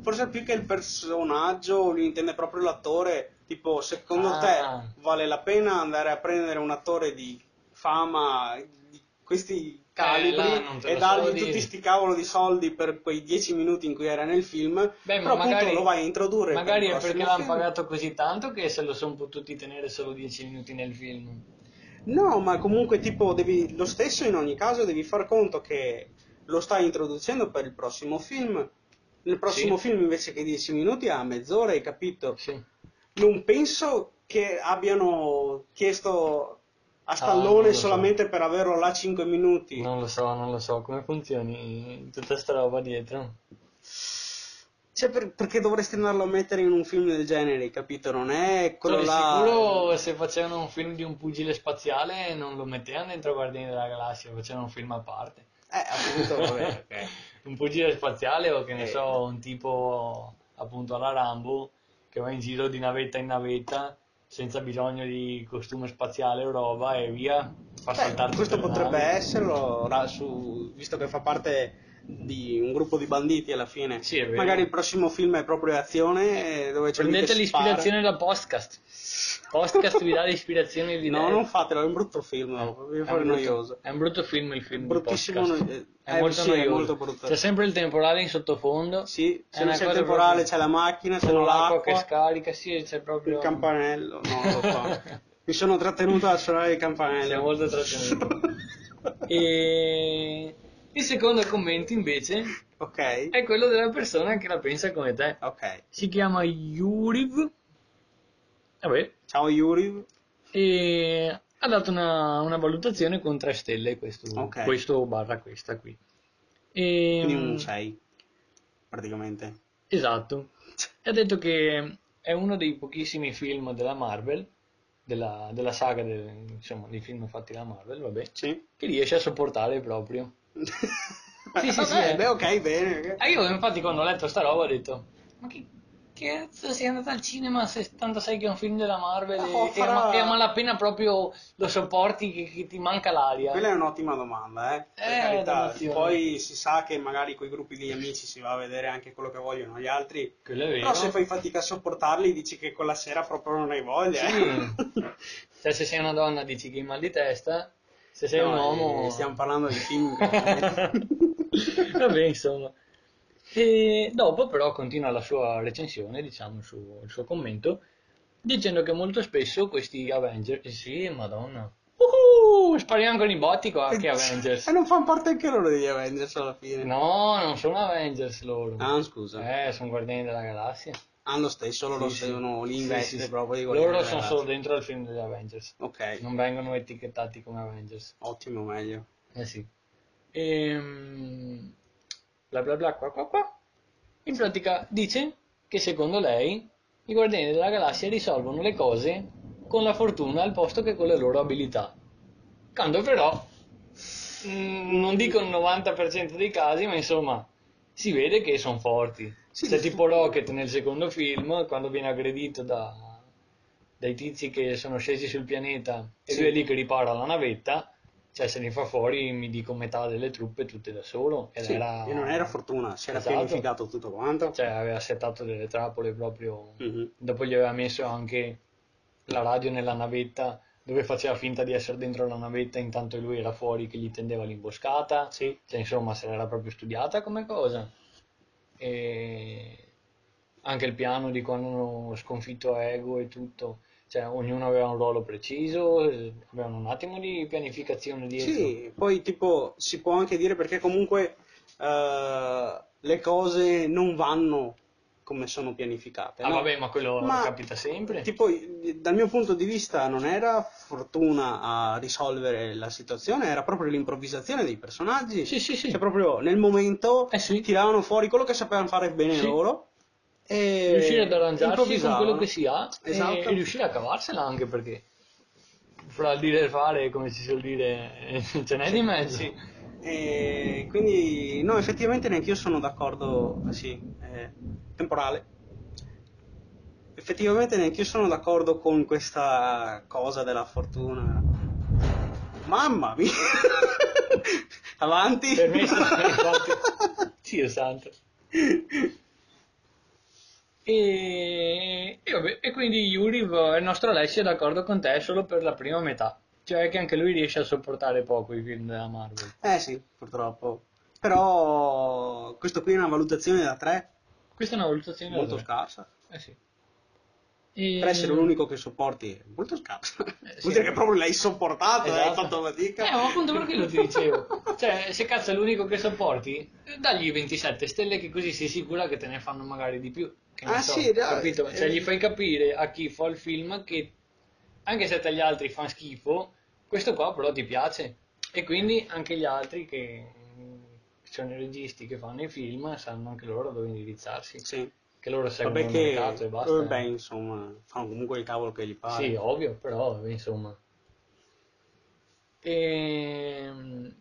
forse più che il personaggio, lui intende proprio l'attore. Tipo, secondo Ah. te vale la pena andare a prendere un attore di fama di questi calibri là non te e dargli tutti dire. sti cavolo di soldi per quei dieci minuti in cui era nel film? Beh, però ma appunto magari- lo vai a introdurre. per magari il è perché l'hanno pagato così tanto che se lo sono potuti tenere solo 10 minuti nel film. No, ma comunque tipo devi lo stesso in ogni caso devi far conto che lo stai introducendo per il prossimo film. Nel prossimo Sì. film invece che 10 minuti ha mezz'ora, hai capito? Sì. Non penso che abbiano chiesto a Ah, Stallone lo so. solamente per averlo là 5 minuti. Non lo so, non lo so come funzioni tutta sta roba dietro. Cioè, per- perché dovresti andarlo a mettere in un film del genere, capito? Non è quello Sono là. sicuro se facevano un film di un pugile spaziale non lo mettevano dentro Guardiani della Galassia, facevano un film a parte. Eh, appunto, vabbè, ok. un pugile spaziale o che ne Eh. so, un tipo appunto alla Rambo che va in giro di navetta in navetta senza bisogno di costume spaziale o roba e via, fa Beh, saltare questo potrebbe navi. esserlo, su- visto che fa parte di un gruppo di banditi alla fine. Sì. Magari il prossimo film è proprio azione, eh, dove c'è Prendete che l'ispirazione da podcast. Podcast vi dà l'ispirazione di. No, non fatelo, è un brutto film, no, un brutto, noioso. è un brutto film il film di Bruttissimo, podcast. È eh, molto sì, è molto brutto. C'è sempre il temporale in sottofondo. Sì, se non c'è il temporale proprio- c'è la macchina, c'è C'è l'acqua che l'acqua, scarica, sì, c'è proprio... il campanello, no. Mi sono trattenuto a suonare il campanello. Siamo molto trattenuti. E il secondo commento invece ok, è quello della persona che la pensa come te. ok. Si chiama Yuriv. Vabbè, Ciao Yuri. e ha dato una, una valutazione con 3 stelle questo, Ok. questo barra questa qui. E, quindi un 6, praticamente. Esatto. E ha detto che è uno dei pochissimi film della Marvel, della, della saga del- insomma, dei film fatti da Marvel, vabbè, Sì. che riesce a sopportare proprio. Sì, sì, sì, Vabbè, eh. beh, ok, bene. Ah, io infatti quando ho letto sta roba ho detto, ma che cazzo sei andato al cinema se tanto sai che è un film della Marvel e, Oh, e farà- e a malapena proprio lo sopporti che, che ti manca l'aria? Quella è un'ottima domanda, eh. Per Eh, carità. Poi si sa che magari con i gruppi di amici si va a vedere anche quello che vogliono gli altri. Quello è vero. Però se fai fatica a sopportarli, dici che quella sera proprio non hai voglia. Sì. eh. Cioè se sei una donna dici che hai mal di testa, se sei No, un uomo... eh, Stiamo parlando di film. Vabbè, insomma. E dopo però continua la sua recensione, diciamo, il suo, il suo commento, dicendo che molto spesso questi Avengers... Sì, madonna. Uh, spariamo con i botti qua, che Avengers. E non fanno parte anche loro degli Avengers alla fine. No, non sono Avengers loro. Ah, scusa. Eh, sono Guardiani della Galassia. Ah, lo stesso, loro Sì, sono lì Sì, veste sì, sì. proprio di Guardiani Loro sono Galassia. solo dentro al film degli Avengers. Ok, Non vengono etichettati come Avengers. ottimo, meglio. Eh sì. Ehm, bla bla bla qua qua qua. In pratica dice che secondo lei i Guardiani della Galassia risolvono le cose con la fortuna al posto che con le loro abilità. Quando però, mm, non dico il 90% dei casi, ma insomma, si vede che sono forti. Sì, C'è tipo Rocket nel secondo film, quando viene aggredito da- dai tizi che sono scesi sul pianeta e Sì. lui è lì che ripara la navetta, cioè se ne fa fuori, mi dico, metà delle truppe tutte da solo. Ed Sì, era... e non era fortuna, si era Esatto. pianificato tutto quanto. Cioè aveva settato delle trappole proprio... Mhm. Dopo gli aveva messo anche la radio nella navetta dove faceva finta di essere dentro la navetta intanto lui era fuori che gli tendeva l'imboscata. Sì. Cioè, insomma, se l'era proprio studiata come cosa. E anche il piano di quando hanno sconfitto Ego e tutto. Cioè, ognuno aveva un ruolo preciso, avevano un attimo di pianificazione dietro. Sì, poi tipo si può anche dire perché comunque eh, le cose non vanno come sono pianificate. Ah, no? vabbè, ma quello Ma- capita sempre. Tipo, dal mio punto di vista non era fortuna a risolvere la situazione, era proprio l'improvvisazione dei personaggi. Sì, sì, sì. Cioè proprio nel momento Eh sì. tiravano fuori quello che sapevano fare bene Sì. loro e riuscire ad arrangiarsi con quello che si ha e- Esatto. e, riuscire a cavarsela anche perché fra il dire e fare, come si suol dire, ce n'è di mezzo. Sì. E quindi no, effettivamente neanche io sono d'accordo, eh, sì, eh, temporale. Effettivamente neanche io sono d'accordo con questa cosa della fortuna. Mamma mia! Avanti! Per me sono- infatti, Dio santo. E, e vabbè, e quindi Yuri, il nostro Alessio è d'accordo con te solo per la prima metà. Cioè che anche lui riesce a sopportare poco i film della Marvel. Eh sì, purtroppo. Però questo qui è una valutazione da 3, Questa è una valutazione molto da tre. scarsa. Eh sì. E- Per essere l'unico che sopporti è molto scarsa. Eh, sì. Vuol dire che proprio l'hai sopportato, hai Esatto. fatto fatica. Eh, ma appunto per quello ti dicevo. Cioè, se cazzo è l'unico che sopporti, dagli 27 stelle che così sei sicura che te ne fanno magari di più. Ah, so, sì, dai, capito? Cioè, eh. gli fai capire a chi fa il film che anche se a te gli altri fanno schifo, questo qua però ti piace. E quindi anche gli altri che sono i registi che fanno i film sanno anche loro dove indirizzarsi. Sì. Che loro seguono Vabbè il mercato e basta. vabbè, insomma, fanno comunque il cavolo che gli pare. Sì, ovvio, però insomma. Ehm,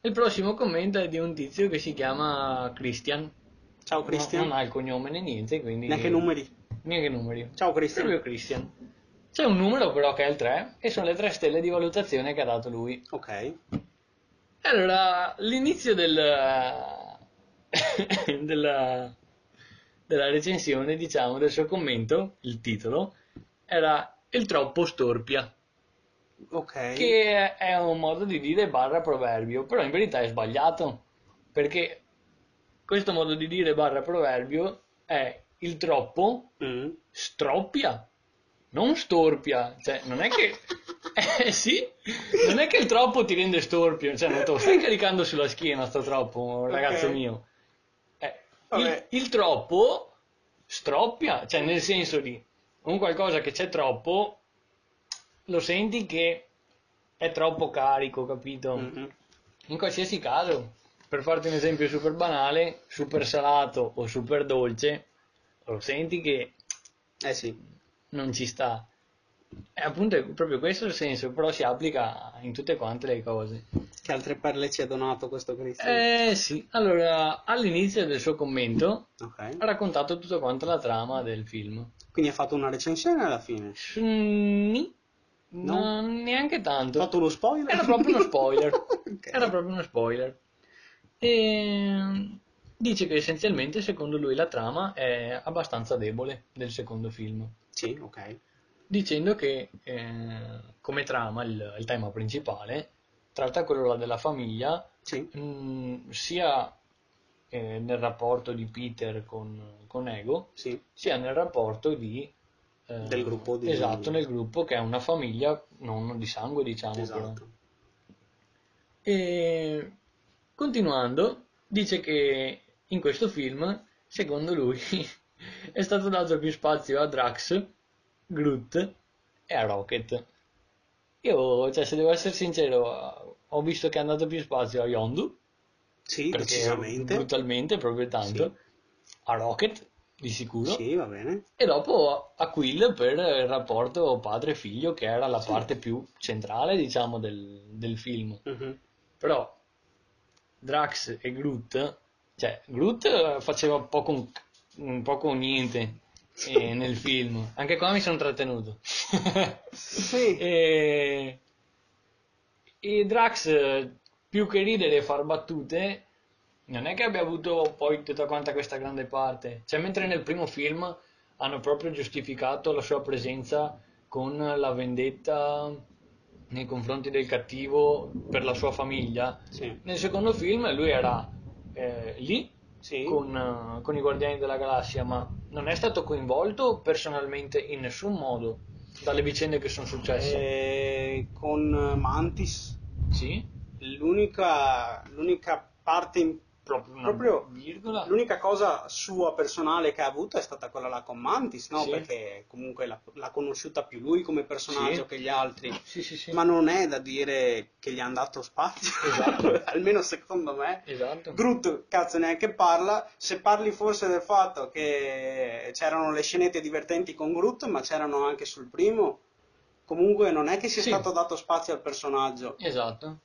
Il prossimo commento è di un tizio che si chiama Christian. Ciao No- Christian. Non ha il cognome né niente, quindi... Neanche numeri. Neanche numeri. Ciao Christian. Proprio Christian. C'è un numero però che è il 3 e sono le 3 stelle di valutazione che ha dato lui. Ok. Allora, l'inizio del, della, della recensione, diciamo, del suo commento, il titolo, era il troppo storpia, Ok. che è un modo di dire barra proverbio, però in verità è sbagliato, perché questo modo di dire barra proverbio è il troppo Mm. stroppia, non storpia, cioè non è che... Eh sì, non è che il troppo ti rende storpio, cioè non te lo stai caricando sulla schiena sto troppo, ragazzo Ok. mio. Eh, il, il troppo stroppia, cioè nel senso di un qualcosa che c'è troppo, lo senti che è troppo carico, capito? Mhm. In qualsiasi caso, per farti un esempio super banale, super salato o super dolce, lo senti che Eh sì. non ci sta. E appunto è proprio questo il senso, però si applica in tutte quante le cose. Che altre perle ci ha donato questo Christian? Eh sì, allora all'inizio del suo commento Ok. ha raccontato tutta quanta la trama del film. Quindi ha fatto una recensione alla fine. Sni- No? neanche Ha tanto. fatto uno spoiler? Era proprio uno spoiler. Ok. Era proprio uno spoiler. E dice che essenzialmente, secondo lui, la trama è abbastanza debole del secondo film. Sì, ok. Dicendo che eh, come trama, il, il tema principale, tratta quello della famiglia, Sì. mh, sia eh, nel rapporto di Peter con, con Ego, Sì. sia nel rapporto di... eh, Del gruppo di- Esatto, nel gruppo che è una famiglia non di sangue, diciamo. Esatto. E continuando, dice che in questo film, secondo lui, è stato dato più spazio a Drax, Groot e a Rocket. Io, cioè, se devo essere sincero, ho visto che è andato più spazio a Yondu, Sì, decisamente. brutalmente, proprio tanto, a Rocket, di sicuro, Sì, va bene. e dopo a Quill per il rapporto padre-figlio, che era la parte più centrale, diciamo, del, del film. Mhm. Però Drax e Groot, cioè Groot faceva poco, poco niente eh, nel film, anche qua mi sono trattenuto. Sì. e, e Drax, più che ridere e far battute, non è che abbia avuto poi tutta quanta questa grande parte. Cioè, mentre nel primo film hanno proprio giustificato la sua presenza con la vendetta nei confronti del cattivo per la sua famiglia, Sì. nel secondo film lui era eh, lì Sì. con, eh, con i Guardiani della Galassia, ma non è stato coinvolto personalmente in nessun modo dalle vicende che sono successe. Eh, con Mantis Sì? l'unica, l'unica parte proprio una Proprio virgola. L'unica cosa sua personale che ha avuto è stata quella là con Mantis, no? Sì. Perché comunque l'ha, l'ha conosciuta più lui come personaggio Sì. che gli altri. Sì. Ma non è da dire che gli hanno dato spazio, Esatto. almeno secondo me. Esatto. Groot, cazzo, neanche parla. Se parli forse del fatto che c'erano le scenette divertenti con Groot, ma c'erano anche sul primo. Comunque non è che sia stato dato spazio al personaggio. Esatto.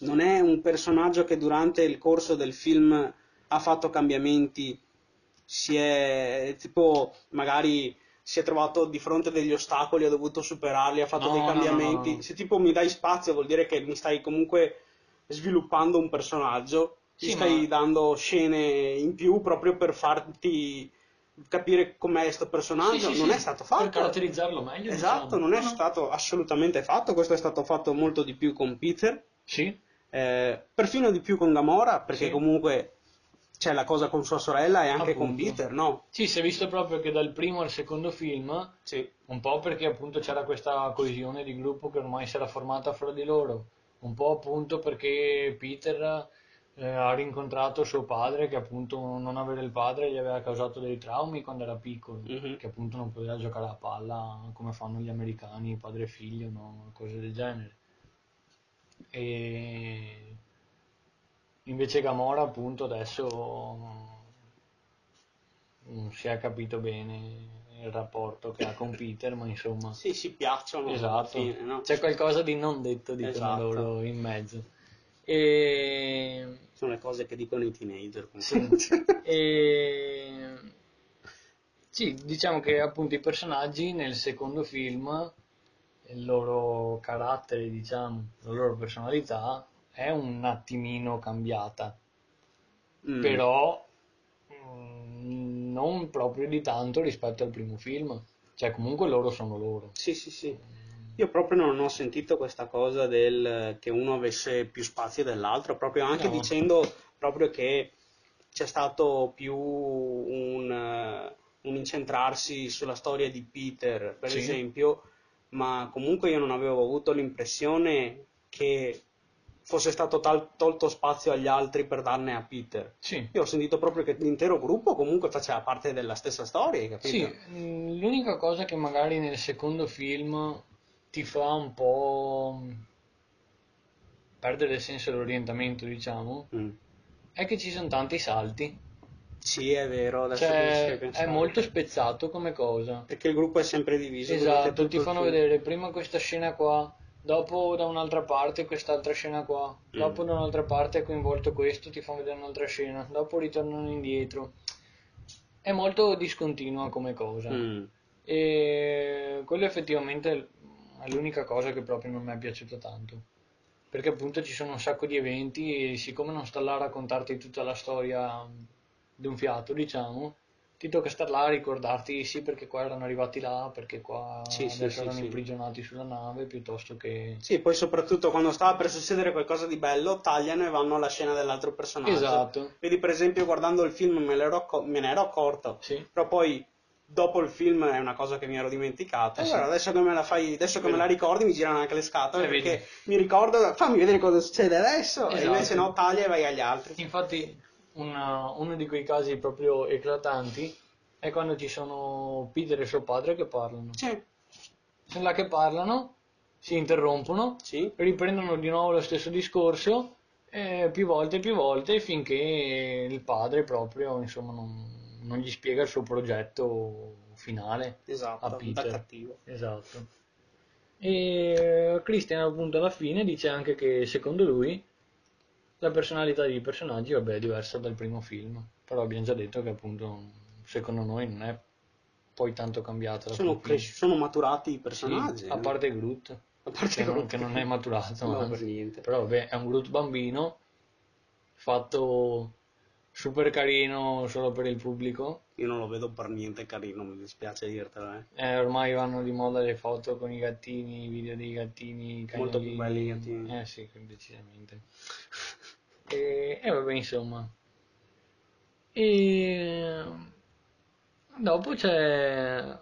Non è un personaggio che durante il corso del film ha fatto cambiamenti. Si è tipo, magari si è trovato di fronte a degli ostacoli, ha dovuto superarli, ha fatto No, dei cambiamenti. no, no. Se tipo mi dai spazio vuol dire che mi stai comunque sviluppando un personaggio, Sì, ti stai ma- dando scene in più proprio per farti capire com'è questo personaggio. Sì, sì, non è stato Per fatto. caratterizzarlo meglio. Esatto, diciamo. non è stato assolutamente fatto. Questo è stato fatto molto di più con Peter. Sì, Eh, perfino di più con Gamora, perché Sì. comunque c'è la cosa con sua sorella e anche con Appunto. Peter, no? sì, si è visto proprio che dal primo al secondo film, Sì. un po' perché appunto c'era questa coesione di gruppo che ormai si era formata fra di loro, un po' appunto perché Peter eh, ha rincontrato suo padre, che appunto non avere il padre gli aveva causato dei traumi quando era piccolo, Mhm. che appunto non poteva giocare a palla come fanno gli americani, padre e figlio, no? cose del genere. E invece Gamora appunto adesso non si è capito bene il rapporto che ha con Peter, ma insomma, Sì, si piacciono esatto, fine, no? c'è qualcosa di non detto dicono Esatto. loro in mezzo. E Sono le cose che dicono i teenager. sì. E... Sì, diciamo che appunto i personaggi nel secondo film, il loro carattere, diciamo, la loro personalità è un attimino cambiata, Mm. però mm, non proprio di tanto rispetto al primo film. Cioè, comunque loro sono loro. Sì, sì, sì. Io proprio non ho sentito questa cosa del che uno avesse più spazio dell'altro, proprio anche No. dicendo proprio che c'è stato più un, un incentrarsi sulla storia di Peter, per Sì. esempio, ma comunque io non avevo avuto l'impressione che fosse stato tal- tolto spazio agli altri per darne a Peter. Sì. Io ho sentito proprio che l'intero gruppo comunque faceva parte della stessa storia, capito? Sì, mm, l'unica cosa che magari nel secondo film ti fa un po' perdere il senso dell'orientamento, diciamo, Mm. è che ci sono tanti salti. Sì, è vero, Cioè, è molto spezzato come cosa. Perché il gruppo è sempre diviso. Esatto, ti fanno vedere prima questa scena qua, dopo da un'altra parte quest'altra scena qua, dopo Mm. da un'altra parte è coinvolto questo, ti fanno vedere un'altra scena, dopo ritornano indietro. È molto discontinua come cosa. Mm. E quello effettivamente è l'unica cosa che proprio non mi è piaciuta tanto. Perché appunto ci sono un sacco di eventi e siccome non sta là a raccontarti tutta la storia d'un fiato, diciamo, ti tocca star là a ricordarti sì perché qua erano arrivati là, perché qua Sì, sì, erano sì. imprigionati sulla nave, piuttosto che... Sì, poi soprattutto quando stava per succedere qualcosa di bello, tagliano e vanno alla scena dell'altro personaggio. Esatto. Vedi, per esempio, guardando il film me, acco- me ne ero accorto, però poi dopo il film è una cosa che mi ero dimenticato. Eh. Guarda, adesso che me la fai, adesso che me la ricordi mi girano anche le scatole Eh, vedi. perché mi ricordo, fammi vedere cosa succede adesso, e Esatto. invece no, taglia e vai agli altri. Infatti una- uno di quei casi proprio eclatanti è quando ci sono Peter e suo padre che parlano. Sì, Sono là che parlano, si interrompono, sì. riprendono di nuovo lo stesso discorso eh, più volte e più volte finché il padre proprio insomma non, non gli spiega il suo progetto finale a Esatto, da Peter. cattivo. Esatto. E Christian appunto alla fine dice anche che secondo lui la personalità dei personaggi vabbè, è diversa dal primo film, però abbiamo già detto che appunto secondo noi non è poi tanto cambiata la Sono, sua cres- sono maturati i personaggi. sì, a parte Groot, A parte che, non, Groot. che non è maturato, No, anzi. per niente. però vabbè, è un Groot bambino, fatto super carino solo per il pubblico. Io non lo vedo per niente carino, mi dispiace dirtelo, eh. Eh, ormai vanno di moda le foto con i gattini, i video dei gattini, Molto più belli i gattini. Eh sì, decisamente. E, e vabbè, insomma. E dopo c'è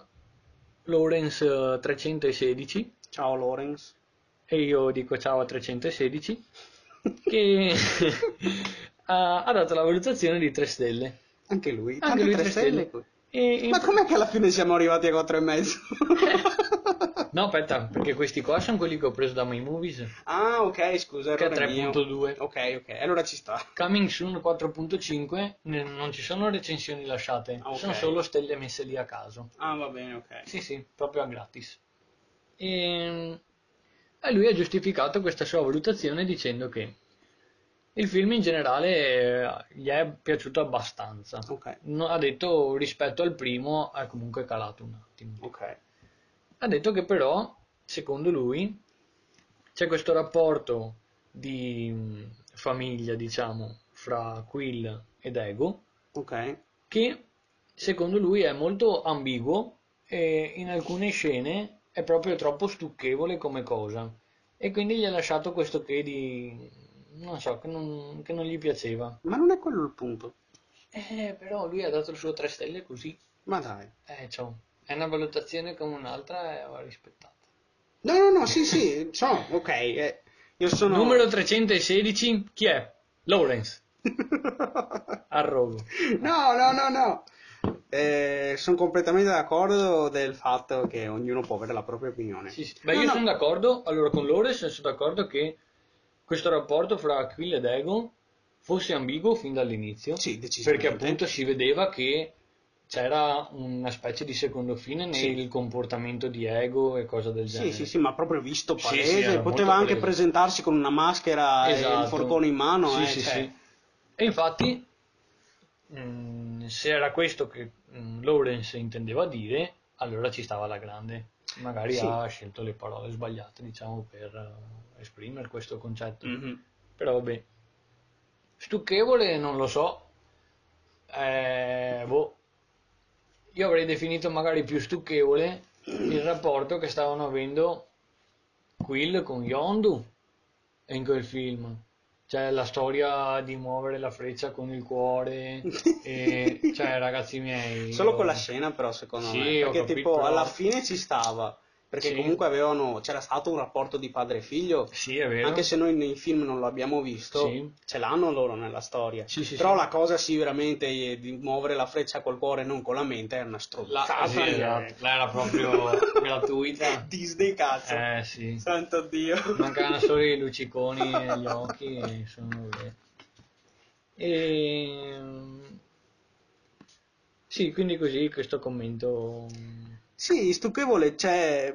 Lawrence 316 Ciao Lorenz. e io dico ciao a 316 che ha, ha dato la valutazione di 3 stelle. Anche lui. Anche lui tre 3 stelle. E Ma com'è che alla fine siamo arrivati a 4 e mezzo? No, aspetta, perché questi qua sono quelli che ho preso da My Movies. ah, ok, scusa, Che è errore mio. 3.2. Ok, ok, allora ci sta. Coming Soon 4.5 ne- non ci sono recensioni lasciate, Ah, ok. sono solo stelle messe lì a caso. Ah, va bene, ok. Sì, sì, proprio a gratis. E, e lui ha giustificato questa sua valutazione dicendo che il film in generale eh, gli è piaciuto abbastanza. Ok, No- ha detto rispetto al primo è comunque calato un attimo. ok. Ha detto che però, secondo lui, c'è questo rapporto di mh, famiglia, diciamo, fra Quill ed Ego, Ok. che secondo lui è molto ambiguo e in alcune scene è proprio troppo stucchevole come cosa. E quindi gli ha lasciato questo che di... non so, che non, che non gli piaceva. Ma non è quello il punto. Eh, però lui ha dato il suo 3 stelle così. Ma dai. Eh, ciao. È una valutazione come un'altra e va rispettata. No, no, no, sì, sì, so, ok. eh, io sono... Numero 316, chi è? Lawrence. Arrogo. No, no, no, no. Eh, sono completamente d'accordo del fatto che ognuno può avere la propria opinione. Sì, sì. Beh, No, io no. sono d'accordo, allora con Lawrence sono d'accordo che questo rapporto fra Quill ed Ego fosse ambiguo fin dall'inizio. Sì. Perché appunto si vedeva che c'era una specie di secondo fine nel Sì. comportamento di Ego e cose del Sì, genere. sì, sì, ma proprio visto Sì, palese, sì, poteva anche palese. presentarsi con una maschera e il Esatto. forcone in mano. Sì, eh, sì, cioè. sì. E infatti, mh, se era questo che mh, Lawrence intendeva dire, allora ci stava la grande. Magari Sì. ha scelto le parole sbagliate, diciamo, per esprimere questo concetto. Mhm. Però vabbè. Stucchevole non lo so. Eh, boh. Io avrei definito magari più stucchevole il rapporto che stavano avendo Quill con Yondu in quel film. Cioè la storia di muovere la freccia con il cuore e cioè ragazzi miei Solo io- quella scena però secondo Sì, me, perché capito, tipo però- alla fine ci stava, perché Sì. comunque avevano, c'era stato un rapporto di padre e figlio, Sì, è vero. anche se noi nei film non lo abbiamo visto, Sì. ce l'hanno loro nella storia. Però la cosa sì veramente eh, di muovere la freccia col cuore e non con la mente è una La, stronzata. sì, eh. esatto. Era proprio gratuita. Disney cazzo. Eh sì. Santo Dio. Mancavano solo i lucciconi negli occhi e sono. E... Sì, quindi così questo commento... Sì, stucchevole, cioè...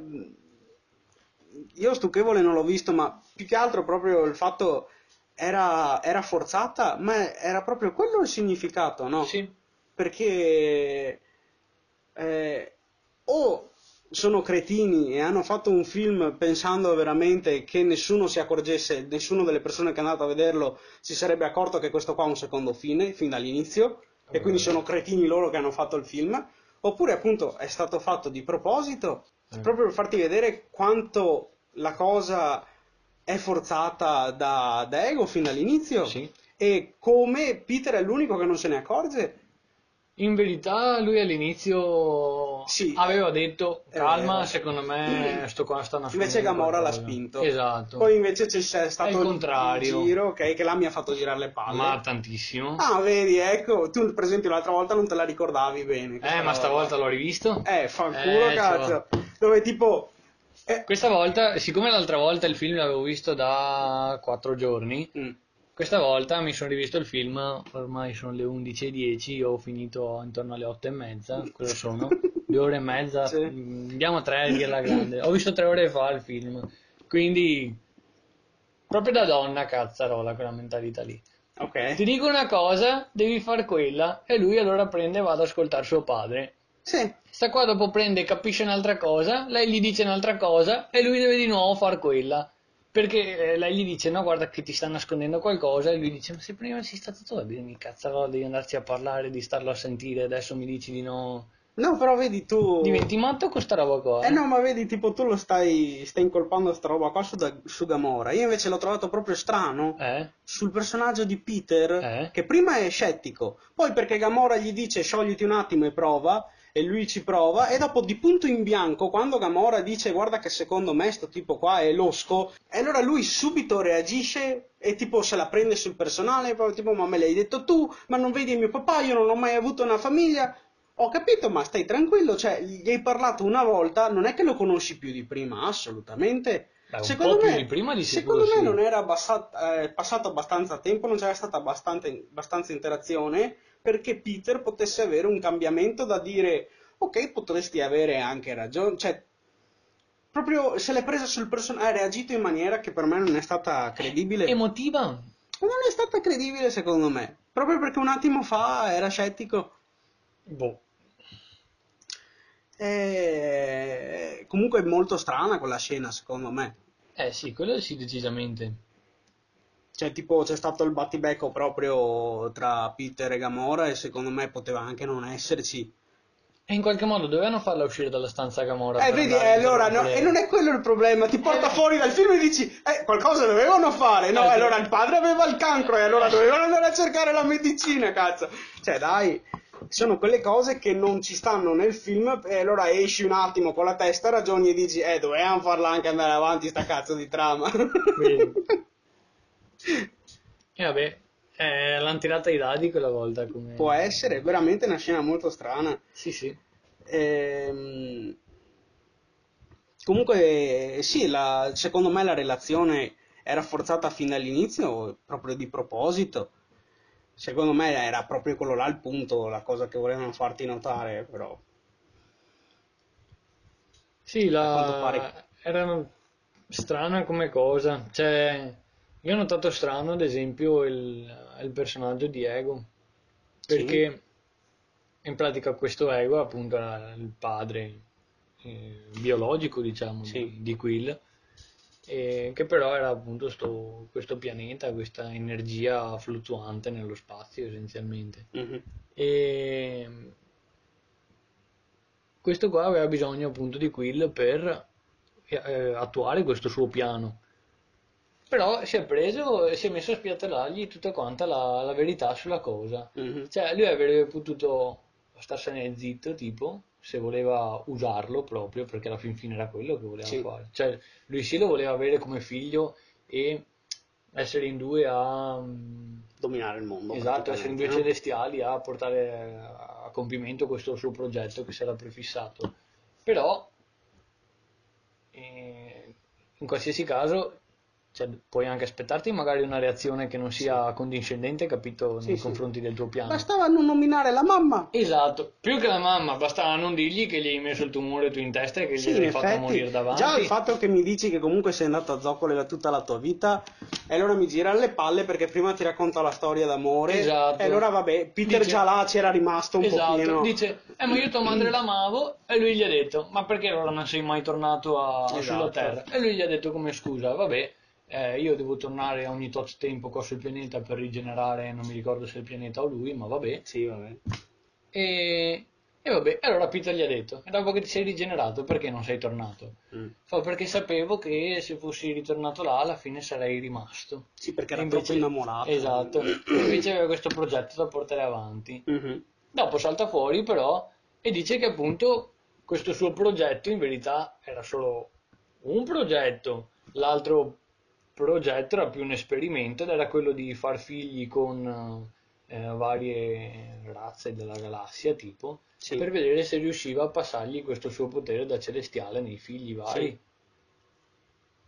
Io stucchevole non l'ho visto, ma più che altro proprio il fatto era, era forzata, ma era proprio quello il significato, no? Sì, Perché eh, o sono cretini e hanno fatto un film pensando veramente che nessuno si accorgesse, nessuno delle persone che è andato a vederlo si sarebbe accorto che questo qua ha un secondo fine, fin dall'inizio, e quindi sono cretini loro che hanno fatto il film, oppure appunto è stato fatto di proposito, Mm. proprio per farti vedere quanto la cosa è forzata da, da Ego fin dall'inizio, Sì. e come Peter è l'unico che non se ne accorge. In verità lui all'inizio Sì. aveva detto È calma, vero. secondo me sto qua sta nascondendo Invece Gamora l'ha spinto. Esatto. Poi invece c'è c'è stato il contrario. giro, ok, che là mi ha fatto girare le palle. Ma tantissimo. Ah, vedi, ecco, tu per esempio l'altra volta non te la ricordavi bene. eh, ma roba. stavolta l'ho rivisto. Eh, fanculo Eh, cazzo. Dove tipo... eh, Questa volta, siccome l'altra volta il film l'avevo visto da quattro giorni, mm, questa volta mi sono rivisto il film, ormai sono le 11.10, ho finito intorno alle 8 e mezza, cosa sono? Due ore e mezza, Sì. andiamo a tre a dirla grande. Ho visto tre ore fa il film, quindi proprio da donna cazzarola quella mentalità lì. Ti ok. dico una cosa, devi far quella, e lui allora prende e va ad ascoltare suo padre. Sì, Sta qua dopo prende e capisce un'altra cosa, lei gli dice un'altra cosa e lui deve di nuovo far quella. Perché eh, lei gli dice no guarda che ti sta nascondendo qualcosa e lui dice ma se prima sei stato tu a dirmi cazzarola devi andarci a parlare, di starlo a sentire, adesso mi dici di no. no, però vedi tu... Diventi matto con sta roba qua. Eh no, ma vedi, tipo tu lo stai, stai incolpando sta roba qua su, da- su Gamora. Io invece l'ho trovato proprio strano Eh? sul personaggio di Peter, Eh? che prima è scettico, poi perché Gamora gli dice sciogliti un attimo e prova, e lui ci prova e dopo di punto in bianco quando Gamora dice guarda che secondo me sto tipo qua è losco e allora lui subito reagisce e tipo se la prende sul personale proprio tipo ma me l'hai detto tu ma non vedi mio papà io non ho mai avuto una famiglia. Ho capito ma stai tranquillo cioè gli hai parlato una volta non è che lo conosci più di prima assolutamente. Beh, secondo me, di prima di secondo me non era abbassa- eh, passato abbastanza tempo non c'era stata abbastanza, abbastanza interazione perché Peter potesse avere un cambiamento da dire ok potresti avere anche ragione cioè proprio se l'è presa sul personaggio ha reagito in maniera che per me non è stata credibile Emotiva? non è stata credibile secondo me proprio perché un attimo fa era scettico Boh. e... comunque è molto strana quella scena secondo me Eh sì, quello sì, decisamente. Cioè, tipo, c'è stato il battibecco proprio tra Peter e Gamora e secondo me poteva anche non esserci. E in qualche modo dovevano farla uscire dalla stanza Gamora. Eh, vedi, eh, allora, no, e non è quello il problema, ti porta Eh. fuori dal film e dici, eh, qualcosa dovevano fare, no, Eh, sì. allora il padre aveva il cancro e allora dovevano andare a cercare la medicina, cazzo. Cioè, dai, sono quelle cose che non ci stanno nel film e allora esci un attimo con la testa, ragioni e dici, eh, dovevamo farla anche andare avanti sta cazzo di trama. Vedi. E vabbè, eh, l'hanno tirata ai dadi quella volta. Come... Può essere, è veramente una scena molto strana. Sì, sì. Ehm, comunque, sì, la- secondo me la relazione era forzata fin dall'inizio, proprio di proposito. Secondo me era proprio quello là il punto, la cosa che volevano farti notare, però. Sì, la... pare. era strana come cosa. Cioè, io ho notato strano, ad esempio, il, il personaggio di Ego. Perché in pratica questo Ego, appunto, era il padre eh, biologico, diciamo, Sì. di, di Quill. E che però era appunto sto- questo pianeta, questa energia fluttuante nello spazio, essenzialmente. Mhm. E questo qua aveva bisogno appunto di Quill per eh, attuare questo suo piano. Però si è preso e si è messo a spiattellargli tutta quanta la, la verità sulla cosa. Mhm. Cioè, lui avrebbe potuto starsene zitto, tipo, se voleva usarlo proprio, perché alla fin fine era quello che voleva Sì. fare. Cioè, lui sì lo voleva avere come figlio e essere in due a... mm, Dominare il mondo. Esatto, essere in due no? celestiali a portare a compimento questo suo progetto che si era prefissato. Però, eh, in qualsiasi caso, cioè, puoi anche aspettarti magari una reazione che non sia condiscendente, capito, nei Sì, sì. confronti del tuo piano. Bastava non nominare la mamma. Esatto, più che la mamma, bastava non dirgli che gli hai messo il tumore tu in testa e che Sì, gli hai fatto effetti, morire davanti. già il fatto che mi dici che comunque sei andato a zoccole da tutta la tua vita, e allora mi gira le palle perché prima ti racconta la storia d'amore, Esatto. e allora vabbè, Peter Dice- già là c'era rimasto un Esatto, pochino. dice, eh ma io tua madre l'amavo e lui gli ha detto, ma perché allora non sei mai tornato a- Esatto. sulla Terra? E lui gli ha detto come scusa, vabbè, eh, io devo tornare ogni tot tempo qua sul pianeta per rigenerare, non mi ricordo se il pianeta o lui, ma vabbè. Sì, vabbè. E, e vabbè, allora Peter gli ha detto, e dopo che ti sei rigenerato perché non sei tornato? Mm. Fa perché sapevo che se fossi ritornato là alla fine sarei rimasto. Sì, perché era invece- troppo innamorato. Esatto, invece aveva questo progetto da portare avanti. Mhm. Dopo salta fuori però e dice che appunto questo suo progetto in verità era solo un progetto, l'altro progetto era più un esperimento ed era quello di far figli con eh, varie razze della galassia tipo Sì. per vedere se riusciva a passargli questo suo potere da celestiale nei figli vari. Sì.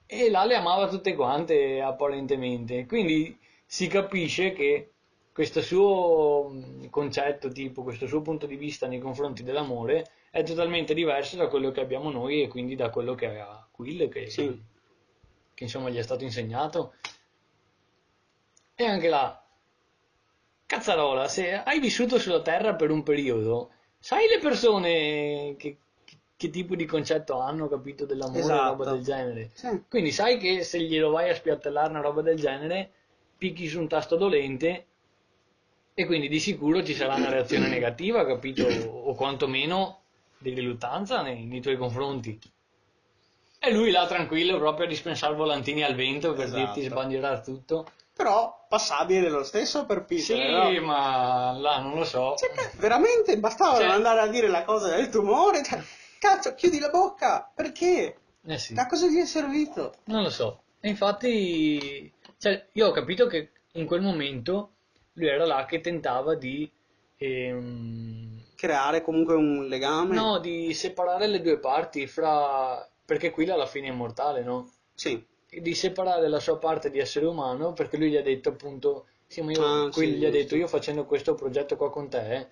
E là le amava tutte quante apparentemente, quindi si capisce che questo suo mh, concetto, tipo questo suo punto di vista nei confronti dell'amore è totalmente diverso da quello che abbiamo noi e quindi da quello che ha Quill, che, Sì. Che insomma gli è stato insegnato. E anche là, cazzarola, se hai vissuto sulla Terra per un periodo, sai le persone che, che- tipo di concetto hanno, capito, dell'amore e Esatto. roba del genere. Sì. Quindi sai che se glielo vai a spiattellare una roba del genere, picchi su un tasto dolente e quindi di sicuro ci sarà una reazione negativa, capito? O quantomeno di riluttanza nei, nei tuoi confronti. E lui là tranquillo proprio a dispensare volantini al vento per Esatto. dirti sbandierare tutto. Però passabile lo stesso per Peter, Sì, no? ma là non lo so. Cioè, veramente bastava Cioè- andare a dire la cosa del tumore. Cioè, cazzo, chiudi la bocca. Perché? Eh sì, Da cosa gli è servito? non lo so. E infatti, cioè, io ho capito che in quel momento lui era là che tentava di, ehm, Creare comunque un legame. no, di separare le due parti fra... perché qui alla fine è immortale, no? Sì. di separare la sua parte di essere umano perché lui gli ha detto appunto sì, ma io, Ah, qui sì, gli ha detto io facendo questo progetto qua con te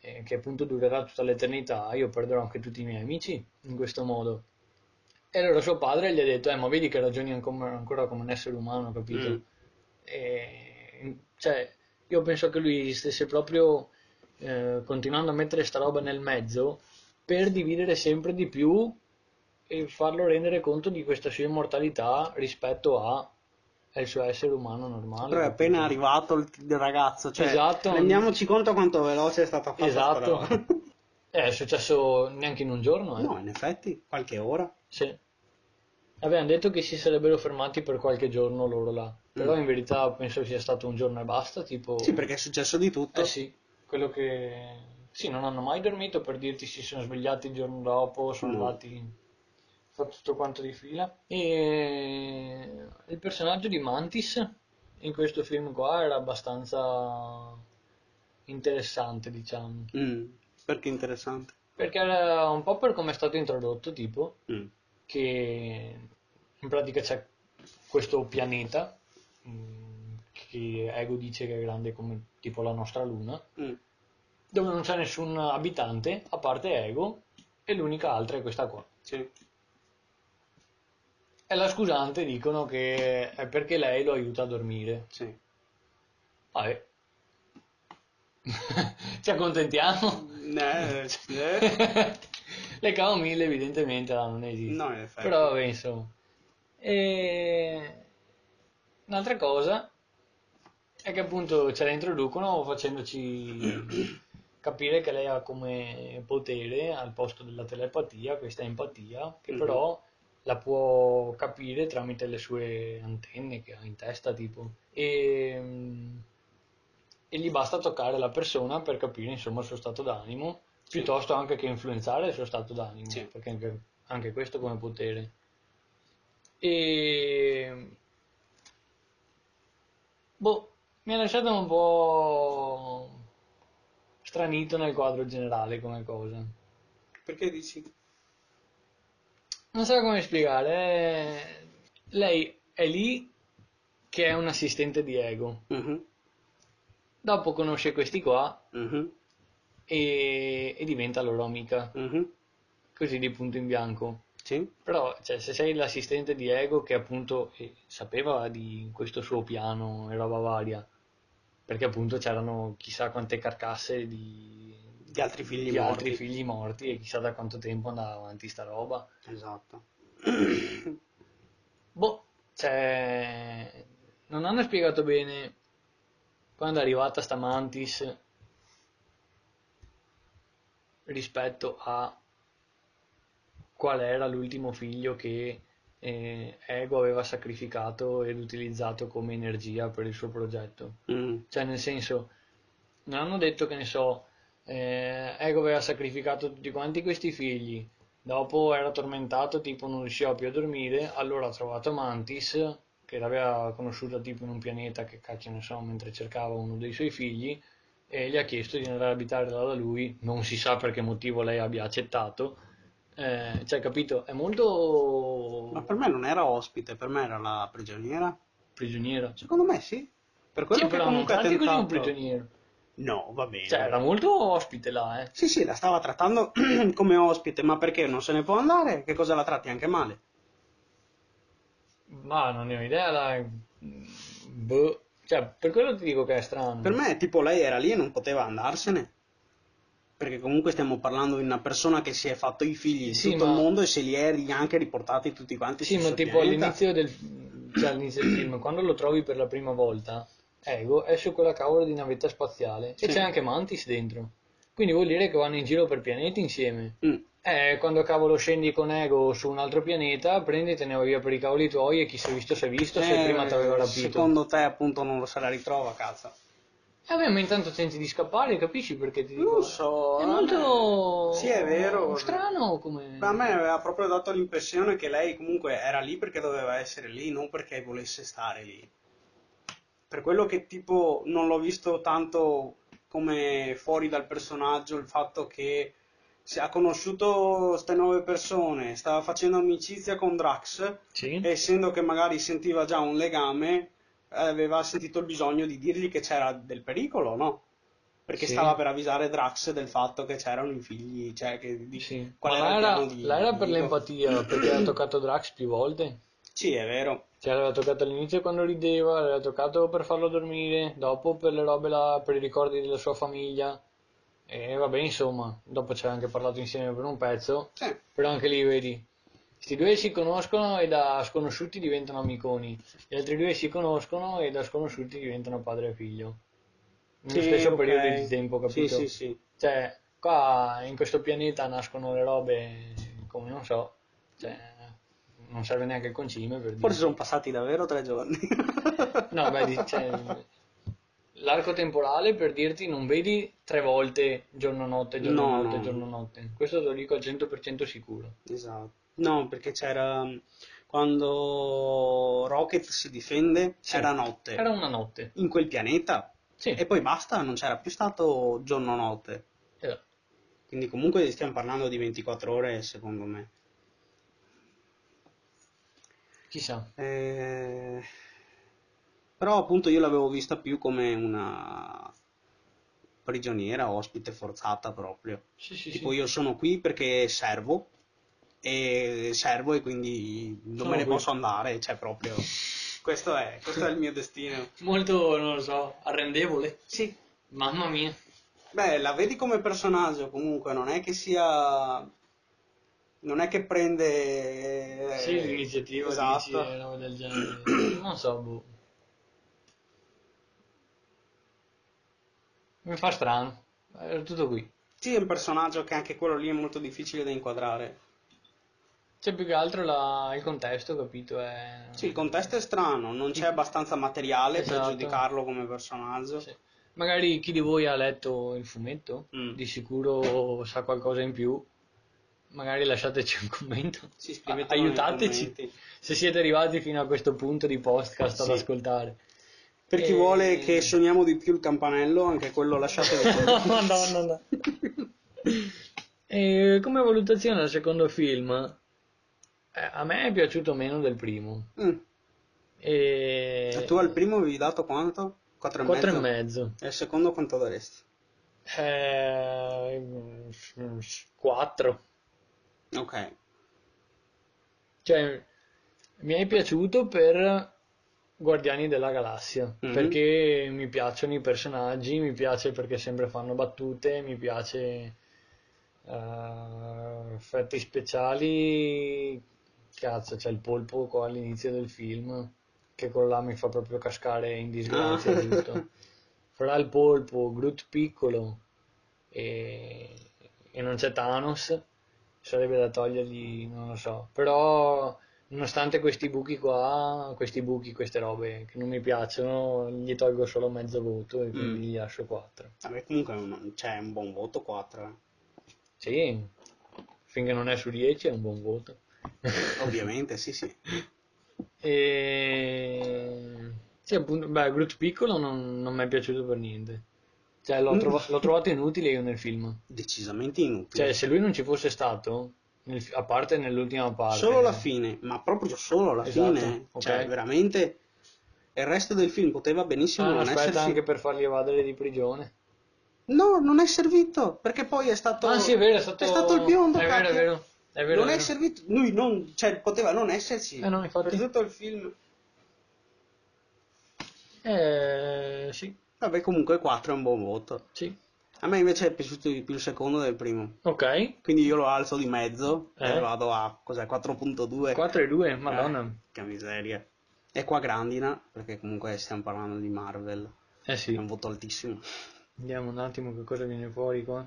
eh, che appunto durerà tutta l'eternità io perderò anche tutti i miei amici in questo modo e allora suo padre gli ha detto eh ma vedi che ragioni ancora, ancora come un essere umano capito Mm. e, cioè io penso che lui stesse proprio eh, continuando a mettere sta roba nel mezzo per dividere sempre di più e farlo rendere conto di questa sua immortalità rispetto a al suo essere umano normale. Però è appena arrivato il, il ragazzo. Cioè, Esatto. Rendiamoci conto quanto veloce è stata fatta Esatto. È successo neanche in un giorno, eh. No, in effetti, qualche ora. Sì. Avevano detto che si sarebbero fermati per qualche giorno loro là. Però Mm. in verità penso sia stato un giorno e basta, tipo... Sì, perché è successo di tutto. Eh sì, quello che... Sì, non hanno mai dormito per dirti si sono svegliati il giorno dopo, sono No. andati... fatto tutto quanto di fila. E il personaggio di Mantis in questo film qua era abbastanza interessante, diciamo. Mm, perché interessante. Perché era un po' per come è stato introdotto, tipo, Mm. che in pratica c'è questo pianeta mm, che Ego dice che è grande come tipo la nostra luna, Mm. dove non c'è nessun abitante a parte Ego e l'unica altra è questa qua. Sì. E la scusante dicono che è perché lei lo aiuta a dormire. Sì. Vabbè. Ci accontentiamo? Eh, eh. Le camomille evidentemente non esistono. No, in effetti. Però vabbè, insomma. E... Un'altra cosa è che appunto ce la introducono facendoci capire che lei ha come potere al posto della telepatia questa empatia che Mhm. però la può capire tramite le sue antenne che ha in testa tipo e, e gli basta toccare la persona per capire insomma il suo stato d'animo Sì. piuttosto anche che influenzare il suo stato d'animo Sì. perché anche, anche questo come potere e boh mi ha lasciato un po' stranito nel quadro generale come cosa Perché dici? Non so come spiegare eh, lei è lì che è un assistente di Ego. Mhm, dopo conosce questi qua mhm, e, e diventa loro amica. Mhm. così di punto in bianco. Sì. Però, cioè, se sei l'assistente di Ego che appunto eh, sapeva di questo suo piano e roba varia, perché appunto c'erano chissà quante carcasse di, Di altri figli di morti. altri figli morti e chissà da quanto tempo andava avanti sta roba. Esatto. Boh, cioè, non hanno spiegato bene quando è arrivata sta Mantis rispetto a qual era l'ultimo figlio che eh, Ego aveva sacrificato ed utilizzato come energia per il suo progetto. Mm, Cioè, nel senso, non hanno detto che ne so, eh, Ego aveva sacrificato tutti quanti questi figli, dopo era tormentato, tipo non riusciva più a dormire, allora ha trovato Mantis, che l'aveva conosciuta tipo in un pianeta che cacchio ne so, mentre cercava uno dei suoi figli, e gli ha chiesto di andare a abitare là da lui, non si sa per che motivo lei abbia accettato, eh, cioè capito, è molto Ma per me non era ospite, per me era la prigioniera. prigioniera. Secondo me sì. Per quello Sì, che però non comunque ha tratti così un tentato... prigioniero. No, va bene. Cioè, era molto ospite là, eh. Sì, sì, la stava trattando come ospite, ma perché non se ne può andare? Che cosa la tratti anche male? Ma non ne ho idea, dai. Boh. Cioè, per quello ti dico che è strano. Per me, tipo, lei era lì e non poteva andarsene. Perché comunque stiamo parlando di una persona che si è fatto i figli di Sì, tutto ma- il mondo e se li è anche riportati tutti quanti Sì, ma tipo pianeta. all'inizio del, cioè, all'inizio del film, quando lo trovi per la prima volta, Ego è su quella cavolo di navetta spaziale Sì. e c'è anche Mantis dentro. Quindi vuol dire che vanno in giro per pianeti insieme. Mm. Eh, quando cavolo scendi con Ego su un altro pianeta, prendi, te ne vai via per i cavoli tuoi e chi si è visto si è visto, se Eh, prima ti aveva rapito. Secondo te appunto non lo se la ritrova, cazzo. E me ma intanto tenti di scappare, capisci perché ti dico? Non so, È molto... Sì, è vero. Strano come... Ma a me aveva proprio dato l'impressione che lei comunque era lì perché doveva essere lì, non perché volesse stare lì. Per quello che tipo non l'ho visto tanto come fuori dal personaggio, il fatto che si ha conosciuto queste nuove persone, stava facendo amicizia con Drax, Sì? essendo che magari sentiva già un legame, aveva sentito il bisogno di dirgli che c'era del pericolo, no? Perché Sì. stava per avvisare Drax del fatto che c'erano i figli, cioè che di, Sì. qual Ma era era, di era per Nico. l'empatia, perché aveva toccato Drax più volte. Sì, è vero. Cioè, l'aveva toccato all'inizio quando rideva, l'aveva toccato per farlo dormire, dopo per le robe là, per i ricordi della sua famiglia. E vabbè, insomma, dopo ci aveva anche parlato insieme per un pezzo, Sì. però anche lì vedi, questi due si conoscono e da sconosciuti diventano amiconi, gli altri due si conoscono e da sconosciuti diventano padre e figlio. Nello Sì, stesso ok. periodo di tempo, capito? Sì, sì, sì. Cioè, qua in questo pianeta nascono le robe come non so, cioè, non serve neanche il concime per dire. Forse sono passati davvero tre giorni. No, beh, cioè, l'arco temporale per dirti non vedi tre volte giorno-notte, giorno-notte, No, no. giorno-notte. Questo te lo dico al 100% sicuro. Esatto. No, perché c'era quando Rocket si difende, Sì. era notte. Era una notte. In quel pianeta. Sì, E poi basta, non c'era più stato giorno-notte. esatto. Quindi comunque stiamo parlando di 24 ore, secondo me. Chissà. Eh, Però appunto io l'avevo vista più come una prigioniera, ospite forzata proprio. Sì, sì, Tipo sì. io sono qui perché servo e servo e quindi non Sono me ne qui. posso andare, cioè proprio questo è, questo è il mio destino. Molto, non lo so, arrendevole. Sì. Mamma mia. Beh, la vedi come personaggio comunque, non è che sia non è che prende eh, Sì, l'iniziativa esatto. dici, roba del genere. Non so, boh. Mi fa strano. È tutto qui. Sì, è un personaggio che anche quello lì è molto difficile da inquadrare. C'è più che altro la- il contesto, capito? È... Sì, il contesto è strano, non c'è abbastanza materiale per Esatto. giudicarlo come personaggio. Sì. Magari chi di voi ha letto il fumetto, Mm. di sicuro sa qualcosa in più. Magari lasciateci un commento. Sì, Aiutateci se siete arrivati fino a questo punto di podcast ad Sì. ascoltare. Per chi E- vuole che suoniamo di più il campanello, anche quello lasciatelo. no, no, no, no. E come valutazione al secondo film, eh, a me è piaciuto meno del primo. Mm. E... E tu al primo avevi dato quanto? 4 e Quattro mezzo? e mezzo. E al secondo quanto daresti? Eh, 4. Ok. Cioè, mi è piaciuto per Guardiani della Galassia, Mhm. perché mi piacciono i personaggi, mi piace perché sempre fanno battute, mi piace eh, effetti speciali, cazzo, c'è il polpo qua all'inizio del film, che quello là mi fa proprio cascare in disgrazia, Ah. giusto? Fra il polpo, Groot piccolo e, e non c'è Thanos, sarebbe da togliergli, non lo so, però nonostante questi buchi qua, questi buchi, queste robe che non mi piacciono, gli tolgo solo mezzo voto e quindi Mm. gli lascio 4. Vabbè, comunque un, c'è un buon voto 4. eh. Sì, finché non è su 10 è un buon voto. Ovviamente, sì, sì. E... Sì, appunto, beh, Groot piccolo non, non mi è piaciuto per niente. Cioè, Mm. l'ho, trova- l'ho trovato inutile io nel film. Decisamente inutile. Cioè, se lui non ci fosse stato, nel a parte nell'ultima parte. Solo la fine, ma proprio solo la Esatto, fine. ok. Cioè, veramente il resto del film poteva benissimo Ah, non aspetta, esserci. anche per farli evadere di prigione. No, non è servito, perché poi è stato Ah, sì, è vero, è stato, è stato il biondo, È vero, è vero. È vero, non è è vero. servito, lui non, cioè poteva non esserci. Eh no, infatti. Per tutto il film. Eh, sì, Vabbè, comunque 4 è un buon voto. sì. A me invece è piaciuto di più il secondo del primo. Ok, Quindi io lo alzo di mezzo Eh. e vado a cos'è 4.2. 4 e 2, madonna. Eh, che miseria. E qua grandina, perché comunque stiamo parlando di Marvel. Eh È sì, un voto altissimo. vediamo un attimo che cosa viene fuori qua.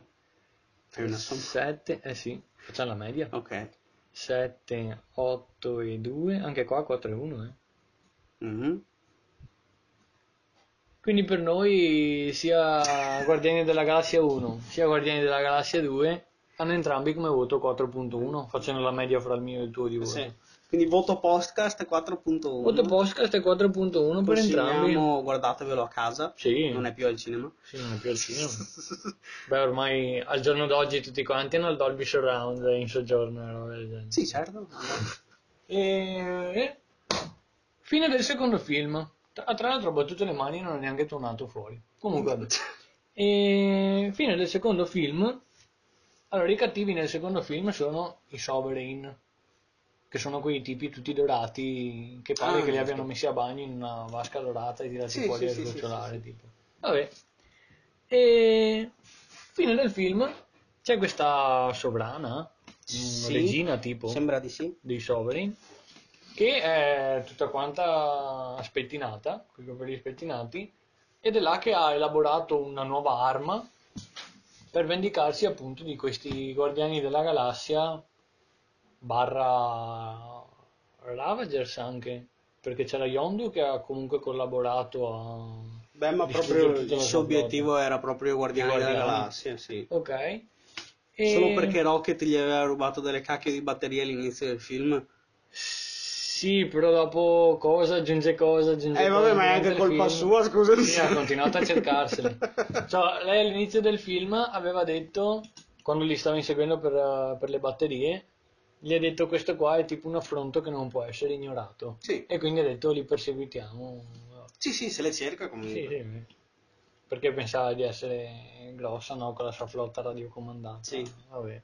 Fai una somma. 7, eh sì, facciamo la media. Ok. 7, 8 e 2, anche qua 4 e 1, eh. Mhm. Quindi per noi sia Guardiani della Galassia 1 sia Guardiani della Galassia 2 hanno entrambi come voto 4.1, facendo la media fra il mio e il tuo di voto. Sì. Quindi voto podcast 4.1. Voto podcast è 4.1 per entrambi. Guardatevelo a casa. Sì. Non è più al cinema. Sì, non è più al cinema. Beh, ormai al giorno d'oggi tutti quanti hanno il Dolby Surround in soggiorno. Sì, certo. E... Fine del secondo film. Tra, tra l'altro ho battuto le mani e non è neanche tornato fuori. Comunque, vabbè. E... Fine del secondo film. Allora, i cattivi nel secondo film sono i Sovereign, che sono quei tipi tutti dorati, che pare Ah, che li abbiano messi a bagno in una vasca dorata e tirati Sì, fuori sì, a sgocciolare, sì, sì. tipo. Vabbè. E... Fine del film. C'è questa sovrana, regina tipo Sembra di sì. dei Sovereign che è tutta quanta spettinata, con i capelli spettinati, ed è là che ha elaborato una nuova arma per vendicarsi appunto di questi guardiani della galassia barra Ravagers anche, perché c'era Yondu che ha comunque collaborato a... Beh, ma proprio il suo obiettivo era proprio Guardiani I della Guardiani. Galassia, sì. Ok. E- Solo perché Rocket gli aveva rubato delle cacchio di batterie all'inizio del film. Sì, però dopo cosa aggiunge cosa aggiunge Eh, cosa vabbè, ma è anche colpa film. sua, scusami. Sì, ha continuato a cercarsele. Cioè, lei all'inizio del film aveva detto, quando li stava inseguendo per, eh, per le batterie, gli ha detto questo qua è tipo un affronto che non può essere ignorato. Sì. E quindi ha detto li perseguitiamo. Sì, sì, se le cerca Sì, comunque. sì. Perché pensava di essere grossa, no? Con la sua flotta radiocomandata. Sì. Vabbè.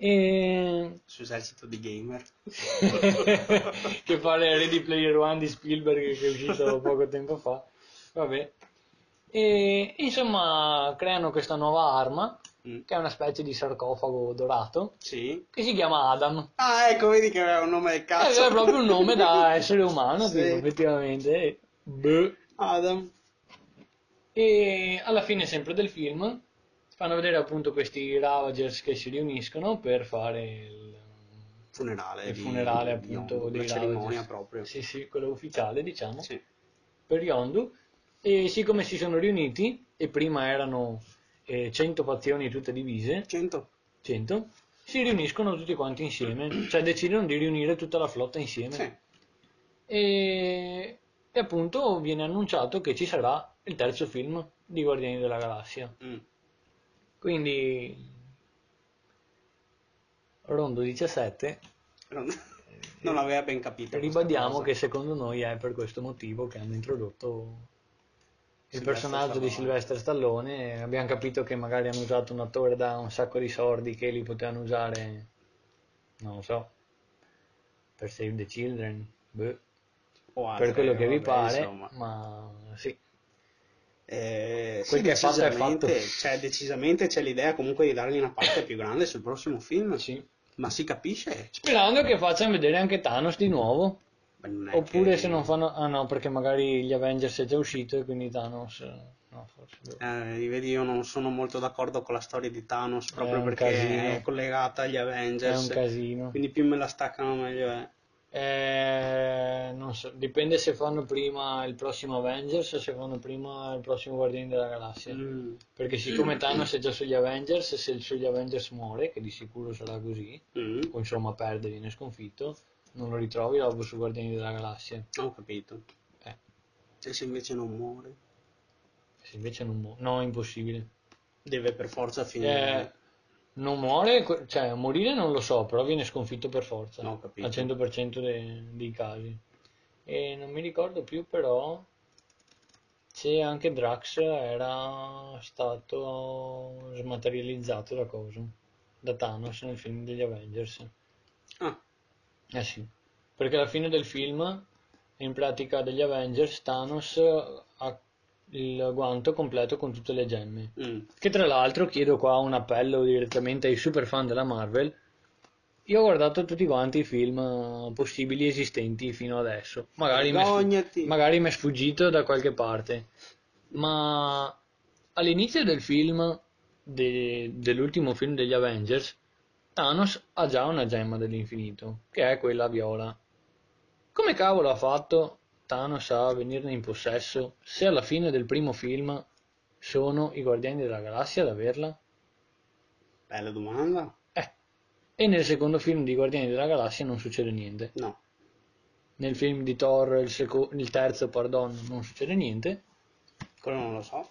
E... Su esercito di gamer. che pare Ready Player One di Spielberg che è uscito poco tempo fa. Vabbè. E insomma creano questa nuova arma Mm. che è una specie di sarcofago dorato Sì. che si chiama Adam. Ah, ecco, vedi che aveva un nome del Eh, cazzo. È proprio un nome da essere umano, Sì. tipo, effettivamente. Beh. Adam. E alla fine sempre del film fanno vedere appunto questi Ravagers che si riuniscono per fare il, Funerale. il di- funerale di appunto Yondu, dei cerimonia proprio. Sì, sì, quello ufficiale diciamo. Sì. per Yondu e siccome si sono riuniti e prima erano eh, 100 fazioni tutte divise 100. 100 si riuniscono tutti quanti insieme cioè decidono di riunire tutta la flotta insieme Sì. e, e appunto viene annunciato che ci sarà il terzo film di Guardiani della Galassia Mm. Quindi Rondo 17 Però non aveva ben capito. ribadiamo che secondo noi è per questo motivo che hanno introdotto il Sylvester personaggio di Stallone. Sylvester Stallone abbiamo capito che magari hanno usato un attore da un sacco di soldi che li potevano usare non lo so per Save the Children boh, O altre, per quello che vi vabbè, pare insomma. ma sì Eh, Quel sì, che è fatto è. Cioè, decisamente c'è l'idea comunque di dargli una parte più grande sul prossimo film. sì. Ma si capisce? sperando che facciano vedere anche Thanos di nuovo è oppure che- se non fanno ah no perché magari gli Avengers è già uscito e quindi Thanos eh, no forse. Eh, vedi, io non sono molto d'accordo con la storia di Thanos proprio perché casino. è collegata agli è Avengers. un casino Quindi più me la staccano meglio è. Eh, non so, dipende se fanno prima il prossimo Avengers o se fanno prima il prossimo Guardiani della Galassia. Mm. Perché siccome Thanos è già sugli Avengers, se sugli Avengers muore, che di sicuro sarà così, Mm. o insomma perde, viene sconfitto, non lo ritrovi dopo su Guardiani della Galassia. Ho capito. Eh, E se invece non muore, se invece non muore, no, è impossibile. deve per forza Eh, finire. Non muore, cioè morire non lo so, però viene sconfitto per forza, No, capito. al 100% de- dei casi. E non mi ricordo più però se anche Drax era stato smaterializzato da cosa? Da Thanos nel film degli Avengers. Ah, Eh sì, perché alla fine del film, in pratica degli Avengers, Thanos ha il guanto completo con tutte le gemme. mm. Che tra l'altro chiedo qua un appello direttamente ai super fan della Marvel. Io ho guardato tutti quanti i film eh, possibili esistenti fino adesso. Magari mi è sfu- Vergognati. magari mi è sfuggito da qualche parte. Ma all'inizio del film de- dell'ultimo film degli Avengers, Thanos ha già una gemma dell'infinito, che è quella viola. Come cavolo ha fatto Thanos a venirne in possesso se alla fine del primo film sono i Guardiani della Galassia ad averla? Bella domanda. Eh. E nel secondo film di Guardiani della Galassia non succede niente. No. Nel film di Thor, il, seco- il terzo, pardon, non succede niente. Quello non lo so.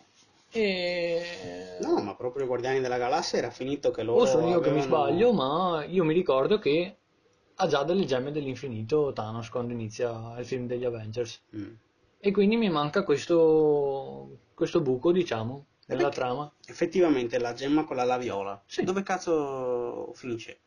E... No, ma proprio i Guardiani della Galassia era finito che loro O sono io che mi avevano- sbaglio, ma io mi ricordo che ha già delle gemme dell'infinito Thanos quando inizia il film degli Avengers. Mm. E quindi mi manca questo, questo buco, diciamo, nella perché- trama. Effettivamente la gemma con la laviola. Sì. Dove cazzo finisce?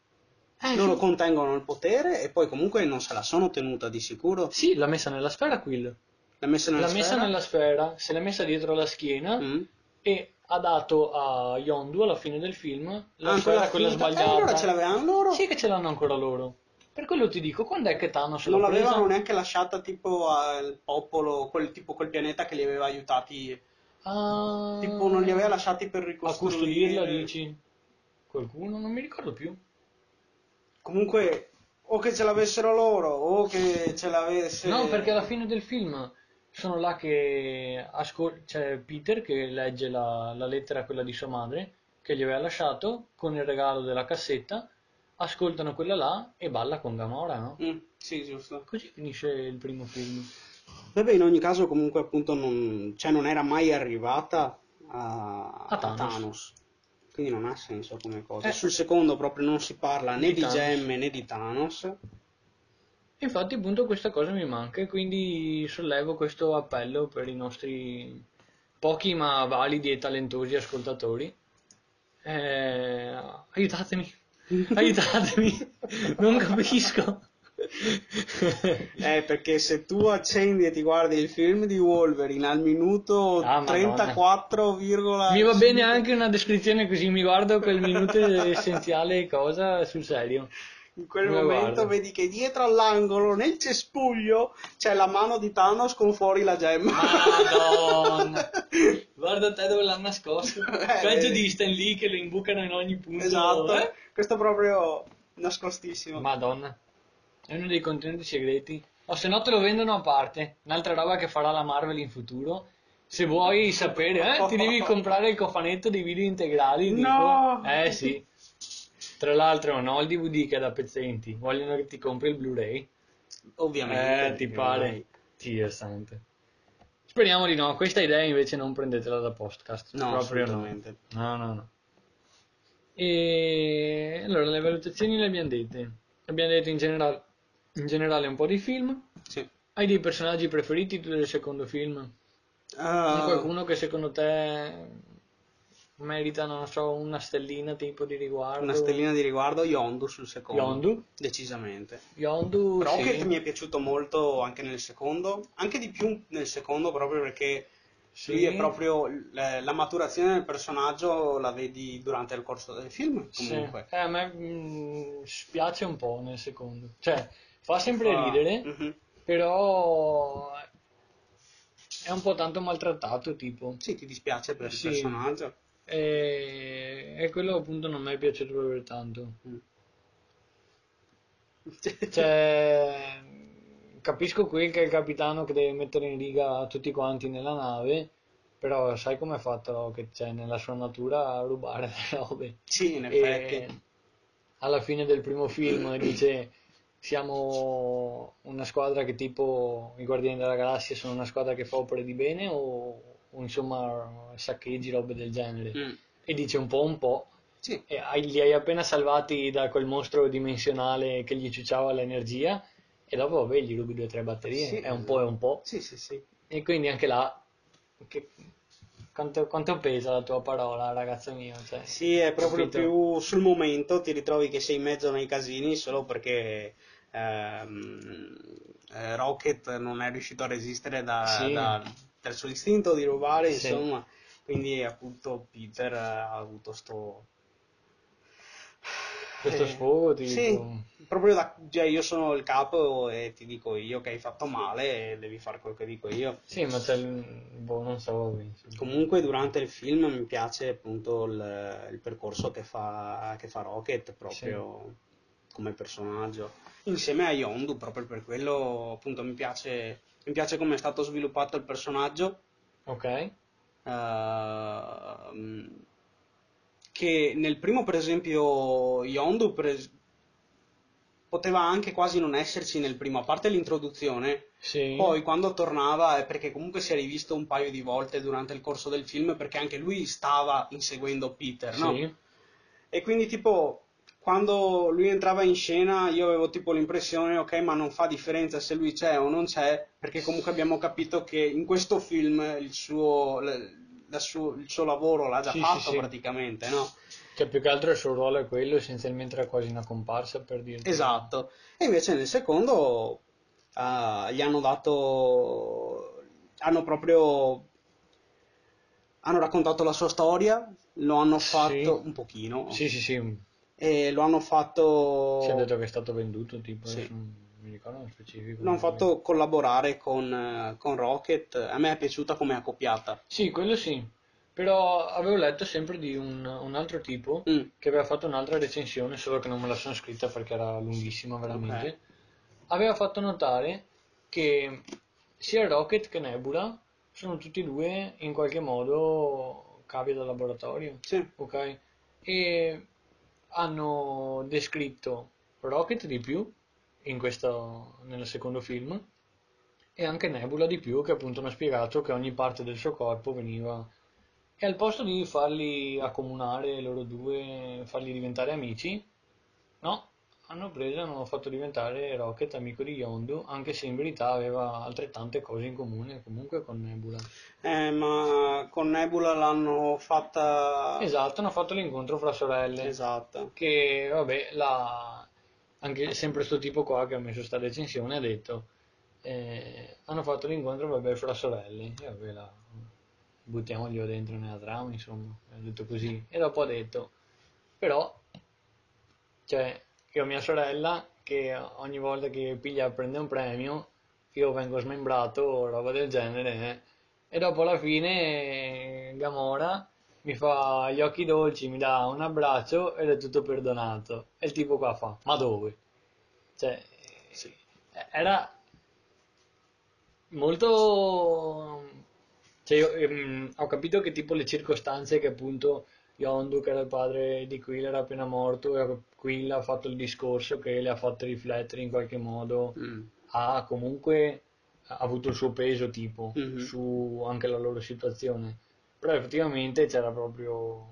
Eh, Loro sì. contengono il potere e poi comunque non se la sono tenuta di sicuro. Sì, l'ha messa nella sfera Quill. L'ha messa nella L'ha messa sfera? nella sfera, se l'è messa dietro la schiena Mm. e ha dato a Yondu alla fine del film la Ah, sfera quella eh, sbagliata. allora ce l'avevano loro? Sì che ce l'hanno ancora loro. Per quello ti dico, quando è che Thanos non l'ha presa? l'avevano neanche lasciata tipo al popolo, quel, tipo quel pianeta che li aveva aiutati. Ah, Tipo non li aveva lasciati per a ricostruire. custodirla, dici? Qualcuno? Non mi ricordo più. Comunque, o che ce l'avessero loro, o che ce l'avesse... No, perché alla fine del film sono là che ascol- c'è Peter che legge la, la lettera, quella di sua madre, che gli aveva lasciato, con il regalo della cassetta, ascoltano quella là e balla con Gamora, no? Mm, sì, giusto. Così finisce il primo film. Vabbè, in ogni caso comunque appunto non, cioè, non era mai arrivata a, A Thanos. Quindi non ha senso come cosa. Eh. Sul secondo proprio non si parla né Di di, Thanos. gemme né di Thanos. Infatti, appunto, questa cosa mi manca e quindi sollevo questo appello per i nostri pochi ma validi e talentosi ascoltatori. Eh, aiutatemi, aiutatemi, non capisco. Eh, perché se tu accendi e ti guardi il film di Wolverine al minuto Ah, Madonna. 34, Mi va bene anche una descrizione così, mi guardo quel minuto essenziale cosa sul serio. In quel Ma momento guarda. vedi che dietro all'angolo, nel cespuglio, c'è la mano di Thanos con fuori la gemma. Madonna! Guarda te dove l'hanno nascosto. Eh, Peggio di Stan Lee che lo imbucano in ogni punto. esatto, eh? questo è proprio nascostissimo. Madonna. È uno dei contenuti segreti. O se no te lo vendono a parte. Un'altra roba che farà la Marvel in futuro. Se vuoi sapere, eh, ti devi comprare il cofanetto dei video integrali. tipo. No! Eh sì. Tra l'altro non ho il DVD che è da pezzenti. Vogliono che ti compri il Blu-ray. Ovviamente. Eh, ti pare? Dio santo. Speriamo di no. Questa idea invece non prendetela da podcast. No, proprio no. assolutamente. No, no, no. E allora le valutazioni le abbiamo dette. Abbiamo detto in generale, in generale un po' di film. Sì. Hai dei personaggi preferiti tu del secondo film? Ah, Qualcuno che secondo te merita, non so, una stellina tipo di riguardo? una stellina di riguardo, Yondu sul secondo. Yondu? Decisamente. Yondu, Rocket sì. mi è piaciuto molto anche nel secondo, anche di più nel secondo proprio perché Sì. lui è proprio la, la maturazione del personaggio la vedi durante il corso del film Sì. comunque. Eh, a me mm, spiace un po' nel secondo. Cioè, fa sempre Fa- ridere, Mhm. però è un po' tanto maltrattato, tipo. Sì, ti dispiace per Sì. il personaggio. E... e quello appunto non mi è piaciuto proprio tanto. Mm. Cioè, capisco qui che è il capitano che deve mettere in riga tutti quanti nella nave, però sai com'è fatto che c'è nella sua natura rubare le robe. sì, in E effetti. alla fine del primo film dice siamo una squadra che tipo i Guardiani della Galassia sono una squadra che fa opere di bene o, o insomma saccheggi, robe del genere. Mm. E dice un po' un po'. Sì. E hai- li hai appena salvati da quel mostro dimensionale che gli ciucciava l'energia e dopo vabbè gli rubi due o tre batterie, Sì, è un po' e un po'. Sì, sì, sì. E quindi anche là, che- quanto, quanto pesa la tua parola ragazzo mio? Cioè, Sì, è proprio capito? più sul momento ti ritrovi che sei in mezzo nei casini solo perché ehm, eh, Rocket non è riuscito a resistere da- Sì. da- dal suo istinto di rubare, Sì. insomma, quindi appunto Peter ha avuto sto questo Eh, sfogo ti sì, dico... proprio da, cioè io sono il capo e ti dico io che hai fatto male e devi fare quello che dico io. Sì, ma c'è il... boh, non so. Comunque durante il film mi piace appunto il, il percorso che fa, che fa Rocket proprio come personaggio. Insieme a Yondu, proprio per quello appunto mi piace, mi piace come è stato sviluppato il personaggio. Ok, Ehm, che nel primo per esempio Yondu per es- poteva anche quasi non esserci nel primo, a parte l'introduzione, sì. poi quando tornava è perché comunque si è rivisto un paio di volte durante il corso del film perché anche lui stava inseguendo Peter, no? Sì. E quindi tipo quando lui entrava in scena io avevo tipo l'impressione ok ma non fa differenza se lui c'è o non c'è perché comunque abbiamo capito che in questo film il suo, suo- il suo lavoro l'ha già Sì, sì, fatto sì. praticamente, no? Cioè, più che altro il suo ruolo è quello, essenzialmente era quasi una comparsa per dirti. Esatto. E invece nel secondo ah, gli hanno dato. hanno proprio. hanno raccontato la sua storia, lo hanno fatto Sì. un pochino. Sì, sì, sì. E lo hanno fatto. Si è detto che è stato venduto, tipo, Sì. adesso non mi ricordo nello specifico. L'hanno fatto collaborare con, con Rocket. A me è piaciuta come accoppiata. Sì, quello sì. Però avevo letto sempre di un, un altro tipo Mm. che aveva fatto un'altra recensione, solo che non me la sono scritta perché era lunghissima veramente. Ok. Aveva fatto notare che sia Rocket che Nebula sono tutti e due in qualche modo cavi da laboratorio. Sì. ok? E hanno descritto Rocket di più questo, nel secondo film e anche Nebula di più che appunto hanno spiegato che ogni parte del suo corpo veniva e al posto di farli accomunare loro due, farli diventare amici, no, hanno preso e hanno fatto diventare Rocket amico di Yondu, anche se in verità aveva altrettante cose in comune comunque con Nebula. Eh, ma con Nebula l'hanno fatta. Esatto, hanno fatto l'incontro fra sorelle. Esatto. che vabbè, la... anche sempre sto tipo qua che ha messo sta recensione ha detto eh, hanno fatto l'incontro vabbè fra sorelle e vabbè la buttiamoglielo dentro nella trama insomma ha detto così e dopo ha detto però cioè io ho mia sorella che ogni volta che piglia prende un premio io vengo smembrato o roba del genere eh. e dopo alla fine Gamora mi fa gli occhi dolci, mi dà un abbraccio ed è tutto perdonato. E il tipo qua fa, ma dove? Cioè, era molto... Cioè, io, ehm, ho capito che tipo le circostanze che appunto Yondu, che era il padre di Quill, era appena morto e Quill ha fatto il discorso che le ha fatto riflettere in qualche modo Mm. ha comunque avuto il suo peso tipo Mhm. su anche la loro situazione però effettivamente c'era proprio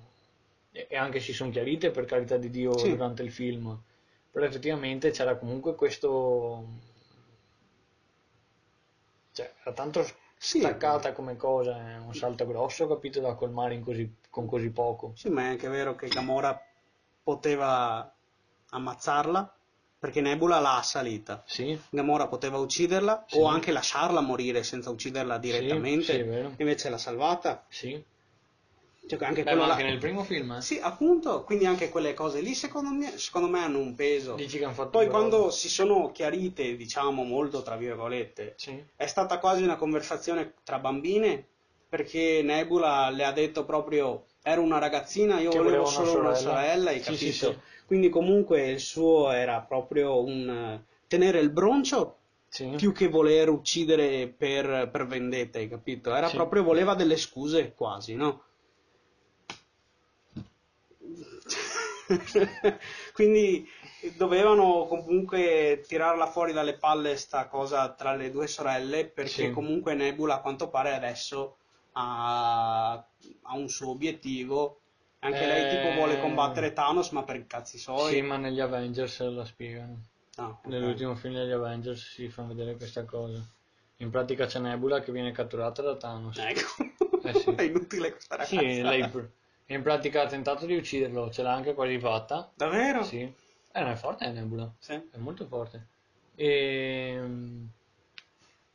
e anche si sono chiarite per carità di Dio Sì. durante il film però effettivamente c'era comunque questo cioè era tanto Sì. staccata come cosa è un salto grosso capito da colmare in così- con così poco Sì, ma è anche vero che Gamora poteva ammazzarla perché Nebula l'ha assalita. sì Gamora poteva ucciderla Sì. o anche lasciarla morire senza ucciderla direttamente. sì. Invece l'ha salvata. sì Cioè, anche Beh, ma là- anche nel primo film eh. Sì, appunto, quindi anche quelle cose lì secondo me, secondo me hanno un peso. dici che hanno fatto Poi due quando si sono chiarite, diciamo, molto tra virgolette, sì è stata quasi una conversazione tra bambine perché Nebula le ha detto proprio ero una ragazzina, io Che volevo voleva una solo una sorella. sorella, hai Sì, capito? sì. Quindi comunque il suo era proprio un eh, tenere il broncio sì più che voler uccidere per, per vendetta, hai capito? Era Sì. proprio, voleva delle scuse quasi, no? Quindi dovevano comunque tirarla fuori dalle palle sta cosa tra le due sorelle perché Sì. comunque Nebula a quanto pare adesso ha, ha un suo obiettivo. Anche lei Eh, tipo vuole combattere Thanos ma per i cazzi suoi. Sì, ma negli Avengers la spiegano. Ah, ok. Nell'ultimo film degli Avengers si fa vedere questa cosa. In pratica c'è Nebula che viene catturata da Thanos. Ecco, Eh sì. è inutile questa ragazza. Sì, lei in pratica ha tentato di ucciderlo, ce l'ha anche quasi fatta. Davvero? Sì. Eh, non è forte è Nebula, Sì. è molto forte. E...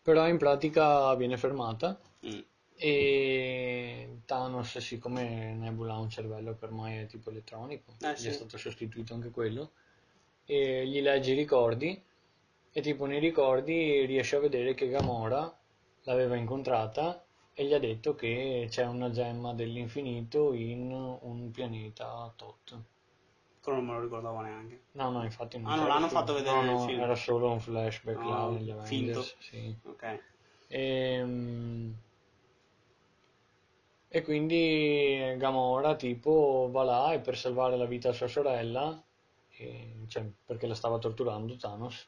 Però in pratica viene fermata Mm. E Thanos, siccome Nebula ha un cervello che ormai è tipo elettronico, Eh, gli sì. è stato sostituito anche quello, e gli legge i ricordi, e tipo nei ricordi riesce a vedere che Gamora l'aveva incontrata e gli ha detto che c'è una gemma dell'infinito in un pianeta tot. Quello non me lo ricordavo neanche. No, no, infatti non Ah, non l'hanno su- fatto vedere no, nel film. era solo un flashback No, là negli finto. Avengers, sì. Ok. Ehm, E, quindi Gamora tipo va là e per salvare la vita a sua sorella, e- cioè perché la stava torturando Thanos,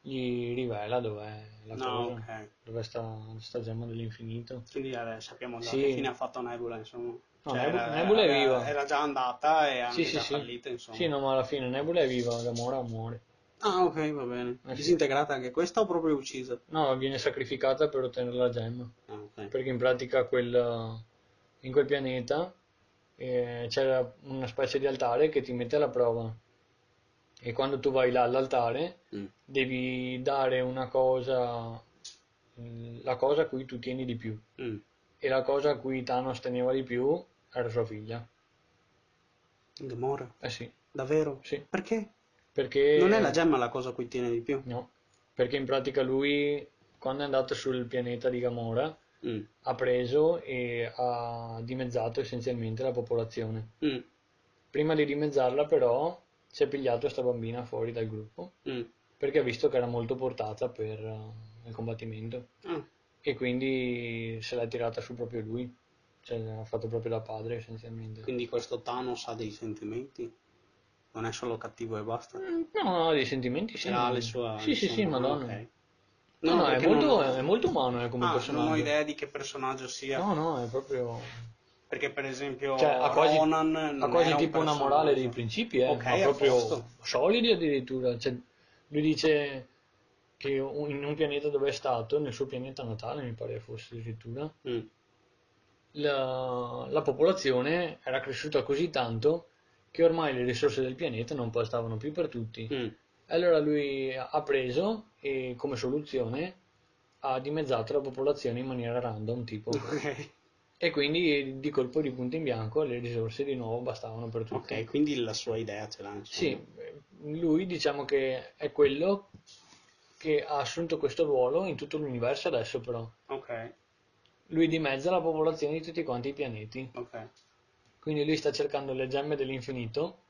gli rivela dov'è la No, cosa, ok. dov'è sta, sta gemma dell'infinito. Quindi eh, sappiamo già Sì. che fine ha fatto Nebula, insomma. No, Cioè, Nebula- era, Nebula è viva. Era già andata e anche Sì, sì, fallita, insomma. Sì, no, ma alla fine Nebula è viva, Gamora muore. Ah, ok, va bene. Eh. Disintegrata anche questa o proprio uccisa? No, viene sacrificata per ottenere la gemma. Ah, ok. perché in pratica quel- in quel pianeta eh, c'era una specie di altare che ti mette alla prova e quando tu vai là all'altare Mm. devi dare una cosa la cosa a cui tu tieni di più Mm. e la cosa a cui Thanos teneva di più era sua figlia Gamora? eh sì, Davvero? sì Perché? perché Non è la gemma la cosa a cui tiene di più. no perché in pratica lui quando è andato sul pianeta di Gamora Mm. ha preso e ha dimezzato essenzialmente la popolazione Mm. Prima di dimezzarla però si è pigliato questa bambina fuori dal gruppo Mm. perché ha visto che era molto portata per eh, il combattimento Ah, e quindi se l'ha tirata su proprio lui, cioè ha fatto proprio da padre essenzialmente. quindi questo Thanos ha dei sentimenti? Non è solo cattivo e basta? Mm, No, no, dei sentimenti sì. ha le sue... Sì, sì, sì, madonna. ok. No, no, è molto, non- è molto umano eh, come Ah, non personaggio. ho idea di che personaggio sia. No, no, è proprio... Perché per esempio Cioè, ha quasi, Ronan non ha quasi un tipo una personaggio. morale dei principi, eh, Ok, ma proprio posto. solidi addirittura. Cioè, lui dice che in un pianeta dove è stato, nel suo pianeta natale mi pare fosse addirittura, Mm. la, la popolazione era cresciuta così tanto che ormai le risorse del pianeta non bastavano più per tutti. Mm. Allora lui ha preso e come soluzione ha dimezzato la popolazione in maniera random, tipo. Ok. E quindi di colpo di punto in bianco le risorse di nuovo bastavano per tutti. Ok, quindi la sua idea ce l'ha. Sì, lui diciamo che è quello che ha assunto questo ruolo in tutto l'universo adesso però. Ok, Lui dimezza la popolazione di tutti quanti i pianeti. ok. Quindi lui sta cercando le gemme dell'infinito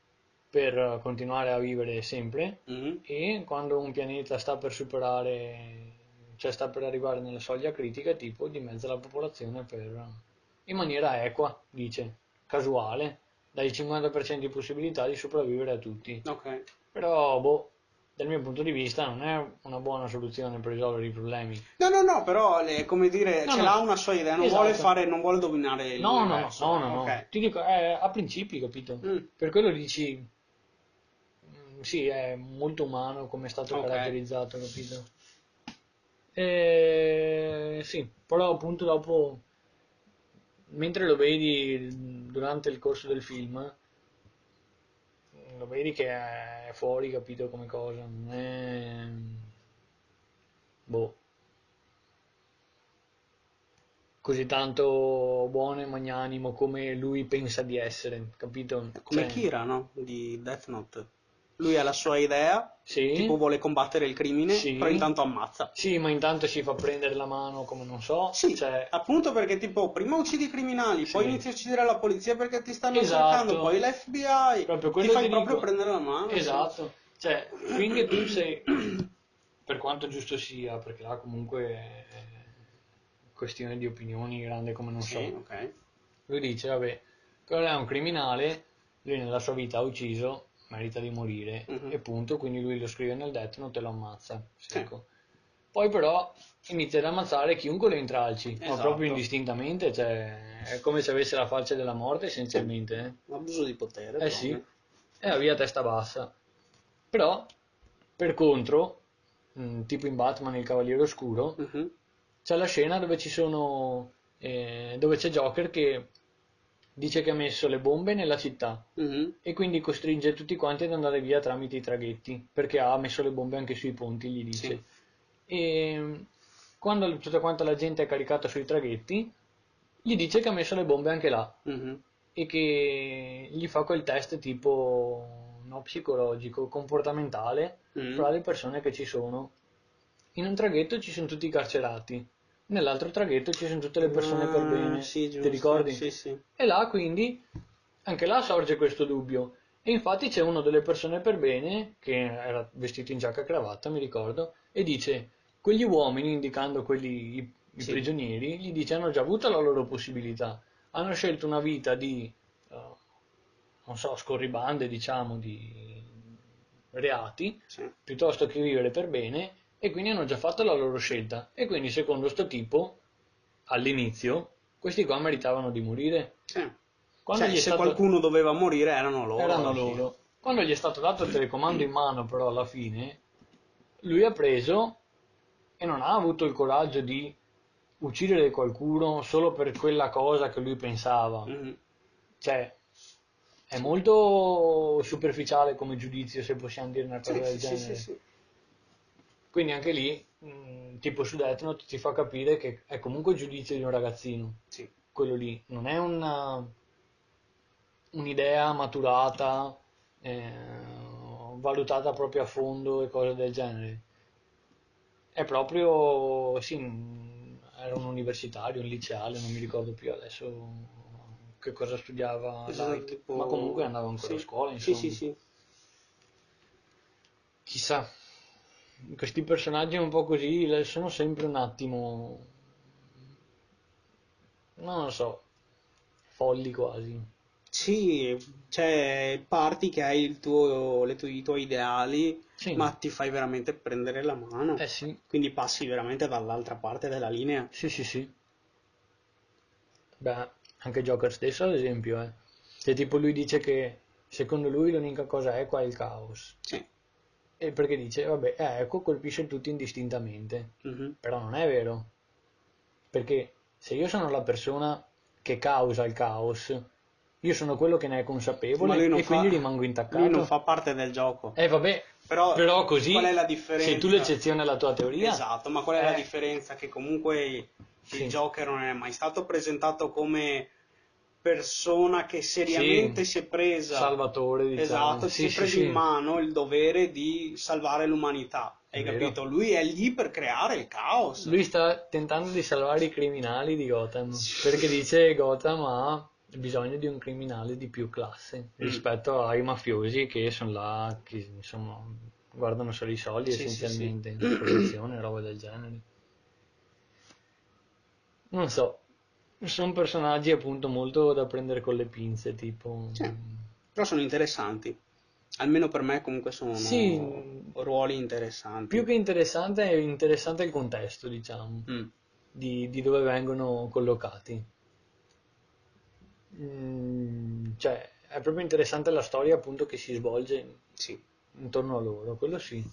per eh, continuare a vivere sempre Mhm. e quando un pianeta sta per superare, cioè sta per arrivare nella soglia critica, tipo dimezza la popolazione per, in maniera equa, dice, casuale, dai 50% di possibilità di sopravvivere a tutti. Ok. Però, boh, dal mio punto di vista non è una buona soluzione per risolvere i problemi. No, no, no, però è come dire, No, ce no. l'ha una sua idea, non Esatto. vuole fare, non vuole dominare il No, no, no, no, no, no. Ok. Ti dico, è a principi, capito? Mm. Per quello dici, sì, è molto umano come è stato Ok. caratterizzato, capito? E, sì, però appunto dopo, mentre lo vedi durante il corso del film, lo vedi che è fuori, capito come cosa, non è... Boh. Così tanto buono e magnanimo come lui pensa di essere, capito? Come Cioè, Kira, no? Di Death Note. Lui ha la sua idea, Sì. tipo vuole combattere il crimine, Sì. però intanto ammazza. Sì, ma intanto si fa prendere la mano come non so. Sì, cioè, appunto perché tipo prima uccidi i criminali, poi Sì. inizi a uccidere la polizia perché ti stanno Esatto. cercando, poi l'FBI, proprio ti fai ti proprio dico. prendere la mano. Esatto. Cioè, finché tu sei, per quanto giusto sia, perché là comunque è questione di opinioni grande come non so. ok. Lui dice, vabbè, quello è un criminale, lui nella sua vita ha ucciso, merita di morire, Mhm. e punto, quindi lui lo scrive nel Death Note e lo ammazza, Sì. secco. Poi però inizia ad ammazzare chiunque lo intralci, ma Esatto. proprio indistintamente, cioè è come se avesse la faccia della morte essenzialmente. eh. Abuso di potere. Eh sì, proprio. e la via testa bassa. Però, per contro, mh, tipo in Batman il Cavaliere Oscuro, Mhm. c'è la scena dove ci sono eh, dove c'è Joker che dice che ha messo le bombe nella città Mhm. e quindi costringe tutti quanti ad andare via tramite i traghetti perché ha messo le bombe anche sui ponti gli dice Sì. e quando tutta quanta la gente è caricata sui traghetti gli dice che ha messo le bombe anche là Mhm. e che gli fa quel test tipo no psicologico, comportamentale Mm. fra le persone che ci sono. In un traghetto ci sono tutti i carcerati, nell'altro traghetto ci sono tutte le persone per Ah, bene. sì, Ti giusto. ricordi? Sì, sì. E là quindi anche là sorge questo dubbio. E infatti c'è uno delle persone per bene, che era vestito in giacca e cravatta, mi ricordo, e dice, quegli uomini, indicando quelli, i, i Sì. prigionieri, gli dice hanno già avuto la loro possibilità. Hanno scelto una vita di, eh, non so, scorribande, diciamo, di reati, Sì. piuttosto che vivere per bene, e quindi hanno già fatto la loro scelta. E quindi secondo sto tipo, all'inizio, questi qua meritavano di morire. Sì. Quando Cioè, se stato- qualcuno doveva morire erano loro. erano loro. Quando gli è stato dato il telecomando in mano, però alla fine, lui ha preso e non ha avuto il coraggio di uccidere qualcuno solo per quella cosa che lui pensava. Mhm. Cioè, è molto superficiale come giudizio, se possiamo dire una cosa Sì, del sì, genere. Sì, sì. Quindi anche lì, mh, tipo su Death Note, ti fa capire che è comunque il giudizio di un ragazzino Sì. quello lì, non è una, un'idea maturata, eh, valutata proprio a fondo e cose del genere. È proprio, sì, era un universitario, un liceale, non mi ricordo più adesso che cosa studiava Esatto, Light, tipo- ma comunque andava ancora sì. a scuola, Sì, insomma. sì, sì. Chissà, questi personaggi un po' così sono sempre un attimo, non lo so, folli quasi. Sì, cioè parti che hai il tuo, le tue- i tuoi ideali, Sì. ma ti fai veramente prendere la mano. Eh sì, Quindi passi veramente dall'altra parte della linea. sì, sì, sì. Beh, anche Joker stesso ad esempio, eh. Cioè tipo lui dice che secondo lui l'unica cosa è qua è il caos. Sì. E perché dice, vabbè, eh, ecco colpisce tutti indistintamente. Mhm. Però non è vero. Perché se io sono la persona che causa il caos, io sono quello che ne è consapevole e fa- quindi rimango intaccato. Lui non fa parte del gioco. Eh vabbè, Però, però così qual è la differenza? sei tu l'eccezione alla tua teoria. Esatto, ma qual è la Eh. differenza? Che comunque il Sì. Joker non è mai stato presentato come persona che seriamente Sì. si è presa Salvatore, diciamo. Esatto, Sì, si è sì, preso sì. in mano il dovere di salvare l'umanità. Hai vero. capito? Lui è lì per creare il caos. Lui sta tentando di salvare i criminali di Gotham, perché dice Gotham ha bisogno di un criminale di più classe Mm. rispetto ai mafiosi che sono là, che insomma guardano solo i soldi Sì, sì, essenzialmente, sì. posizione, roba del genere. Non so, sono personaggi appunto molto da prendere con le pinze, tipo... Sì. Però sono interessanti. Almeno per me comunque sono Sì. ruoli interessanti. Più che interessante è interessante il contesto, diciamo. Mm. di, di dove vengono collocati. Mm, cioè, è proprio interessante la storia appunto che si svolge Sì. intorno a loro, quello sì.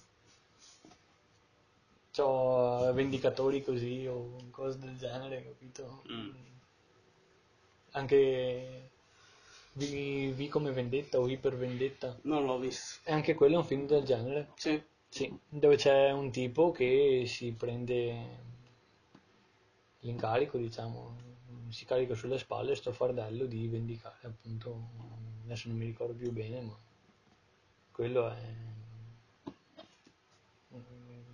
C'ho vendicatori così o cose del genere, capito? Mm. Anche V, V come vendetta o Iper vendetta. Non l'ho visto. E anche quello è un film del genere. Sì. Sì, dove c'è un tipo che si prende l'incarico, diciamo, si carica sulle spalle sto fardello di vendicare, appunto, adesso non mi ricordo più bene, ma quello è,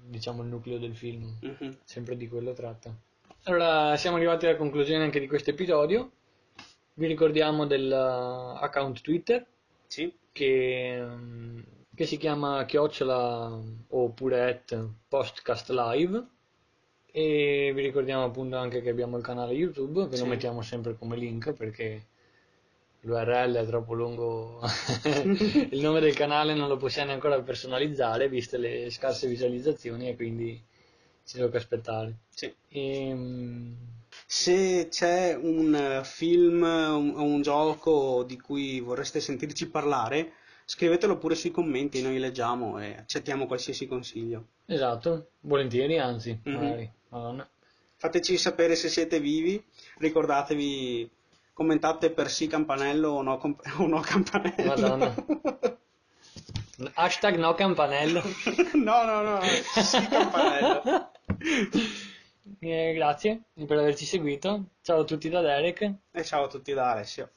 diciamo, il nucleo del film, Mhm. sempre di quello tratta. Allora, siamo arrivati alla conclusione anche di questo episodio. Vi ricordiamo dell'account Twitter Sì. che, mm, che si chiama chiocciola oppure at postcast live e vi ricordiamo appunto anche che abbiamo il canale YouTube che Sì. lo mettiamo sempre come link perché l'URL è troppo lungo il nome del canale non lo possiamo ancora personalizzare viste le scarse visualizzazioni e quindi ci tocca aspettare Sì. e, mm, Se c'è un eh, film o un, un gioco di cui vorreste sentirci parlare, scrivetelo pure sui commenti, noi leggiamo e accettiamo qualsiasi consiglio. esatto volentieri anzi Mhm. magari Madonna. Fateci sapere se siete vivi, ricordatevi, commentate per sì campanello o no, comp- o no campanello. Madonna. Hashtag no campanello. no, no, no, sì campanello. eh, grazie per averci seguito. Ciao a tutti da Derek. E ciao a tutti da Alessio.